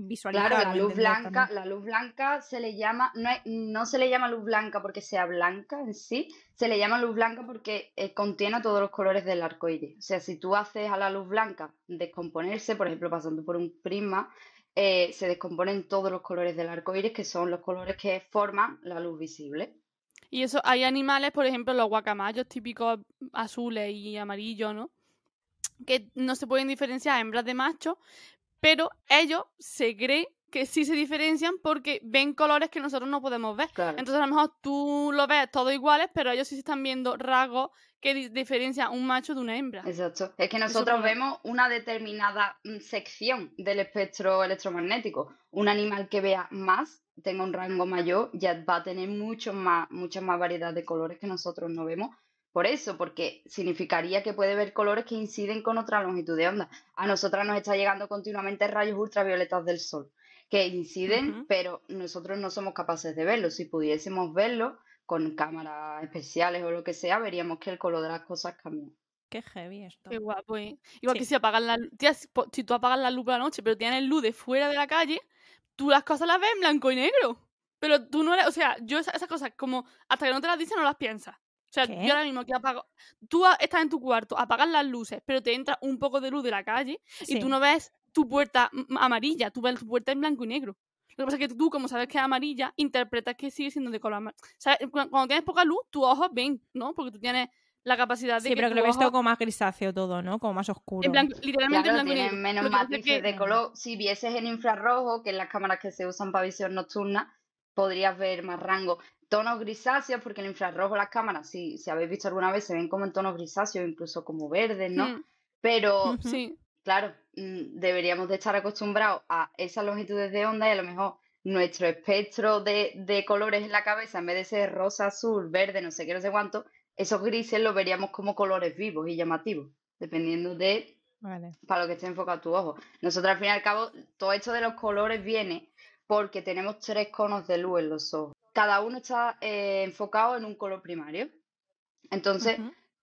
[SPEAKER 2] visualizar.
[SPEAKER 3] Claro, la luz blanca,
[SPEAKER 2] también.
[SPEAKER 3] la luz blanca se le llama, no, es- no se le llama luz blanca porque sea blanca en sí, se le llama luz blanca porque eh, contiene todos los colores del arco iris. O sea, si tú haces a la luz blanca descomponerse, por ejemplo, pasando por un prisma, eh, se descomponen todos los colores del arco iris, que son los colores que forman la luz visible.
[SPEAKER 1] Y eso, hay animales, por ejemplo, los guacamayos típicos azules y amarillos, ¿no? Que no se pueden diferenciar hembras de machos, pero ellos se cree que sí se diferencian porque ven colores que nosotros no podemos ver.
[SPEAKER 3] Claro.
[SPEAKER 1] Entonces a lo mejor tú lo ves todos iguales, pero ellos sí se están viendo rasgos que di- diferencian un macho de una hembra.
[SPEAKER 3] Exacto. Es que nosotros vemos una determinada mm, sección del espectro electromagnético. Un animal que vea más, tenga un rango mayor, ya va a tener mucho más, mucha más variedad de colores que nosotros no vemos. Por eso, porque significaría que puede ver colores que inciden con otra longitud de onda. A nosotras nos está llegando continuamente rayos ultravioletas del sol, que inciden, pero nosotros no somos capaces de verlos. Si pudiésemos verlo con cámaras especiales o lo que sea, veríamos que el color de las cosas cambia.
[SPEAKER 2] Qué heavy esto.
[SPEAKER 1] Qué guapo, ¿eh? Igual
[SPEAKER 2] Sí.
[SPEAKER 1] que si apagas la tía, si tú apagas la luz por la noche, pero tienes luz de fuera de la calle, tú las cosas las ves en blanco y negro. Pero tú no eres, o sea, yo esa- esas cosas como hasta que no te las dicen no las piensas. O sea,
[SPEAKER 2] ¿Qué?
[SPEAKER 1] yo ahora mismo que apago, tú estás en tu cuarto, apagas las luces, pero te entra un poco de luz de la calle y
[SPEAKER 2] Sí.
[SPEAKER 1] tú no ves tu puerta amarilla, tú ves tu puerta en blanco y negro. Lo que pasa es que tú, como sabes que es amarilla, interpretas que sigue siendo de color amarillo. Cuando tienes poca luz, tus ojos ven, ¿no? Porque tú tienes la capacidad de
[SPEAKER 2] Sí,
[SPEAKER 1] que
[SPEAKER 2] pero que lo ves
[SPEAKER 1] ojo-
[SPEAKER 2] todo como más grisáceo todo, ¿no? Como más oscuro.
[SPEAKER 1] en blanco, literalmente
[SPEAKER 3] Claro,
[SPEAKER 1] en blanco y
[SPEAKER 3] tienen
[SPEAKER 1] negro.
[SPEAKER 3] menos matices
[SPEAKER 1] que-
[SPEAKER 3] de color. Si vieses en infrarrojo, que es las cámaras que se usan para visión nocturna, podrías ver más rango. Tonos grisáceos, porque en el infrarrojo las cámaras, si, si habéis visto alguna vez, se ven como en tonos grisáceos, incluso como verdes, ¿no?
[SPEAKER 1] Mm,
[SPEAKER 3] Pero,
[SPEAKER 1] sí,
[SPEAKER 3] claro, mm, deberíamos de estar acostumbrados a esas longitudes de onda y a lo mejor nuestro espectro de, de colores en la cabeza, en vez de ser rosa, azul, verde, no sé qué, no sé cuánto, esos grises los veríamos como colores vivos y llamativos, dependiendo de
[SPEAKER 2] Vale.
[SPEAKER 3] para lo que esté enfocado tu ojo. Nosotros al fin y al cabo, todo esto de los colores viene porque tenemos tres conos de luz en los ojos. Cada uno está eh, enfocado en un color primario. Entonces.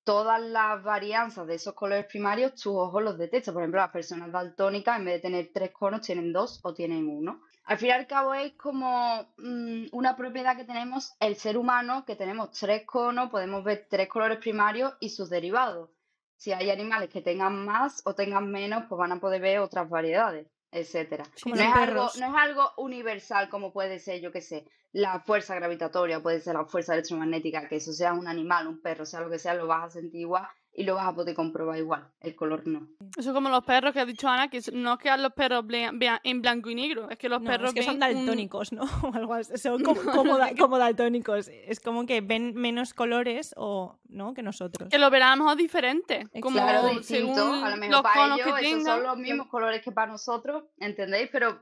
[SPEAKER 3] Todas las varianzas de esos colores primarios, tus ojos los detectan. Por ejemplo, las personas daltónicas, en vez de tener tres conos, tienen dos o tienen uno. Al fin y al cabo es como mm, una propiedad que tenemos el ser humano, que tenemos tres conos, podemos ver tres colores primarios y sus derivados. Si hay animales que tengan más o tengan menos, pues van a poder ver otras variedades, etcétera. No, es algo, no es algo universal como puede ser, yo qué sé, la fuerza gravitatoria, puede ser la fuerza electromagnética, que eso sea un animal, un perro, sea lo que sea, lo vas a sentir igual y lo vas a poder comprobar igual. El color no.
[SPEAKER 1] eso es como los perros que ha dicho Ana, que no es que los perros vean, en blanco y negro, es que los
[SPEAKER 2] No,
[SPEAKER 1] perros
[SPEAKER 2] es que son
[SPEAKER 1] un-
[SPEAKER 2] daltónicos, ¿no? O algo así. Son como, como, da- como daltónicos. Es como que ven menos colores o no que nosotros.
[SPEAKER 1] que lo verán a lo mejor diferente. Como
[SPEAKER 3] Claro, distinto.
[SPEAKER 1] según
[SPEAKER 3] A lo mejor
[SPEAKER 1] los
[SPEAKER 3] para
[SPEAKER 1] conos
[SPEAKER 3] ellos
[SPEAKER 1] que
[SPEAKER 3] esos
[SPEAKER 1] tengan.
[SPEAKER 3] son los mismos colores que para nosotros, ¿entendéis? Pero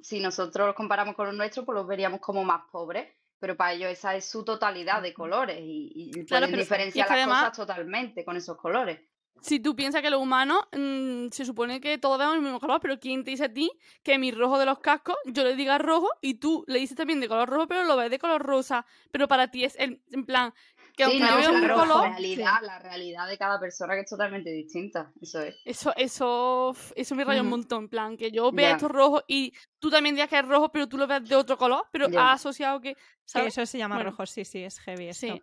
[SPEAKER 3] si nosotros los comparamos con los nuestros, pues los veríamos como más pobres. Pero para ellos esa es su totalidad de colores y, y
[SPEAKER 1] Claro,
[SPEAKER 3] pueden diferenciar
[SPEAKER 1] y es que
[SPEAKER 3] las
[SPEAKER 1] además-
[SPEAKER 3] cosas totalmente con esos colores.
[SPEAKER 1] Si tú piensas que los humanos mm, se supone que todos vemos el mismo color, pero ¿quién te dice a ti que mi rojo de los cascos yo le diga rojo y tú le dices también de color rojo, pero lo ves de color rosa? Pero para ti es el, en plan que
[SPEAKER 3] Sí,
[SPEAKER 1] aunque
[SPEAKER 3] no,
[SPEAKER 1] yo vea un
[SPEAKER 3] claro,
[SPEAKER 1] color,
[SPEAKER 3] la realidad, la realidad de cada persona que es totalmente distinta. Eso es.
[SPEAKER 1] Eso, eso, eso me raya un montón, en plan, que yo vea
[SPEAKER 3] Ya.
[SPEAKER 1] esto rojo y tú también digas que es rojo, pero tú lo ves de otro color, pero
[SPEAKER 3] Ya.
[SPEAKER 1] has asociado que,
[SPEAKER 2] Que eso se llama
[SPEAKER 1] Bueno.
[SPEAKER 2] rojo, sí, sí, es heavy esto.
[SPEAKER 1] Sí,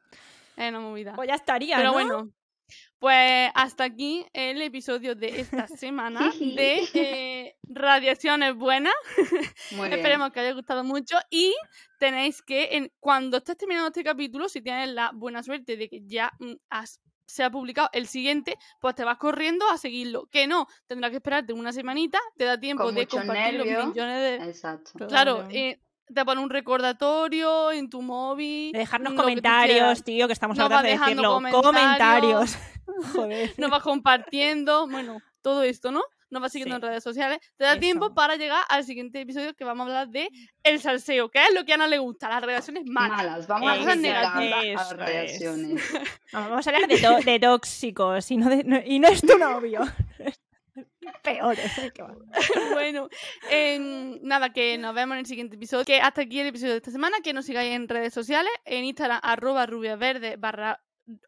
[SPEAKER 1] es una movida.
[SPEAKER 2] Pues ya estaría,
[SPEAKER 1] Pero
[SPEAKER 2] ¿no?
[SPEAKER 1] bueno, pues hasta aquí el episodio de esta semana de eh, Radiaciones Buenas.
[SPEAKER 3] Muy bien.
[SPEAKER 1] Esperemos que os haya gustado mucho y tenéis que, en, cuando estés terminando este capítulo, si tienes la buena suerte de que ya mm, has- se ha publicado el siguiente, pues te vas corriendo a seguirlo. Que no, tendrás que esperarte una semanita, te da tiempo
[SPEAKER 3] Con
[SPEAKER 1] de compartir los millones de...
[SPEAKER 3] Exacto.
[SPEAKER 1] Claro,
[SPEAKER 2] Claro.
[SPEAKER 1] eh, te pone un recordatorio en tu móvil.
[SPEAKER 2] De dejarnos
[SPEAKER 1] que
[SPEAKER 2] comentarios, tío, que estamos
[SPEAKER 1] va
[SPEAKER 2] de decirlo.
[SPEAKER 1] comentarios.
[SPEAKER 2] Comentarios. Joder.
[SPEAKER 1] nos vas compartiendo, bueno, todo esto, ¿no? Nos vas siguiendo
[SPEAKER 2] Sí.
[SPEAKER 1] en redes sociales. Te da
[SPEAKER 2] Eso.
[SPEAKER 1] tiempo para llegar al siguiente episodio que vamos a hablar de el salseo, que es lo que a Ana le gusta, las relaciones malas.
[SPEAKER 3] Malas. Vamos a criticar
[SPEAKER 1] negativas.
[SPEAKER 3] a las
[SPEAKER 2] Eso es.
[SPEAKER 3] radiaciones.
[SPEAKER 2] Vamos a hablar de, de tóxicos y no, de- no- y no es tu novio. Peor. Que va.
[SPEAKER 1] bueno, nada, que nos vemos en el siguiente episodio. Que hasta aquí el episodio de esta semana. Que nos sigáis en redes sociales, en Instagram, arroba rubiaverde barra.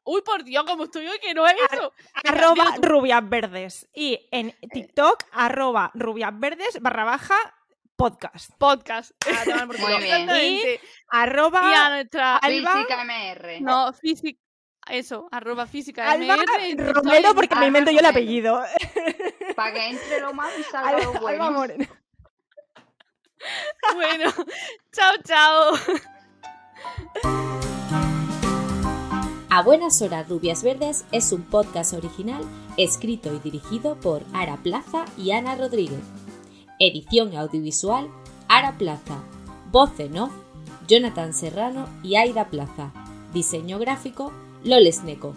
[SPEAKER 1] Uy, por Dios, como estoy hoy, que no es eso. Venga,
[SPEAKER 2] arroba rubias verdes. Y en TikTok, arroba rubias verdes barra baja podcast.
[SPEAKER 1] Podcast.
[SPEAKER 2] A tomar por
[SPEAKER 3] Muy
[SPEAKER 2] culo.
[SPEAKER 3] bien.
[SPEAKER 1] Exactamente.
[SPEAKER 2] Arroba
[SPEAKER 1] Y a nuestra...
[SPEAKER 2] Alba-
[SPEAKER 3] Física MR.
[SPEAKER 1] No, física... Eso, arroba física
[SPEAKER 2] Alba
[SPEAKER 1] MR,
[SPEAKER 2] Romero porque me
[SPEAKER 3] Alba
[SPEAKER 2] invento yo el
[SPEAKER 3] Romero.
[SPEAKER 2] apellido.
[SPEAKER 3] Para que entre lo malo y salga
[SPEAKER 2] Alba,
[SPEAKER 3] lo
[SPEAKER 2] Alba
[SPEAKER 3] bueno.
[SPEAKER 2] Moreno.
[SPEAKER 1] Bueno, chao, chao.
[SPEAKER 5] A Buenas Horas Rubias Verdes es un podcast original escrito y dirigido por Ara Plaza y Ana Rodríguez. Edición audiovisual Ara Plaza. Voz en off Jonathan Serrano y Aida Plaza. Diseño gráfico Lolesneco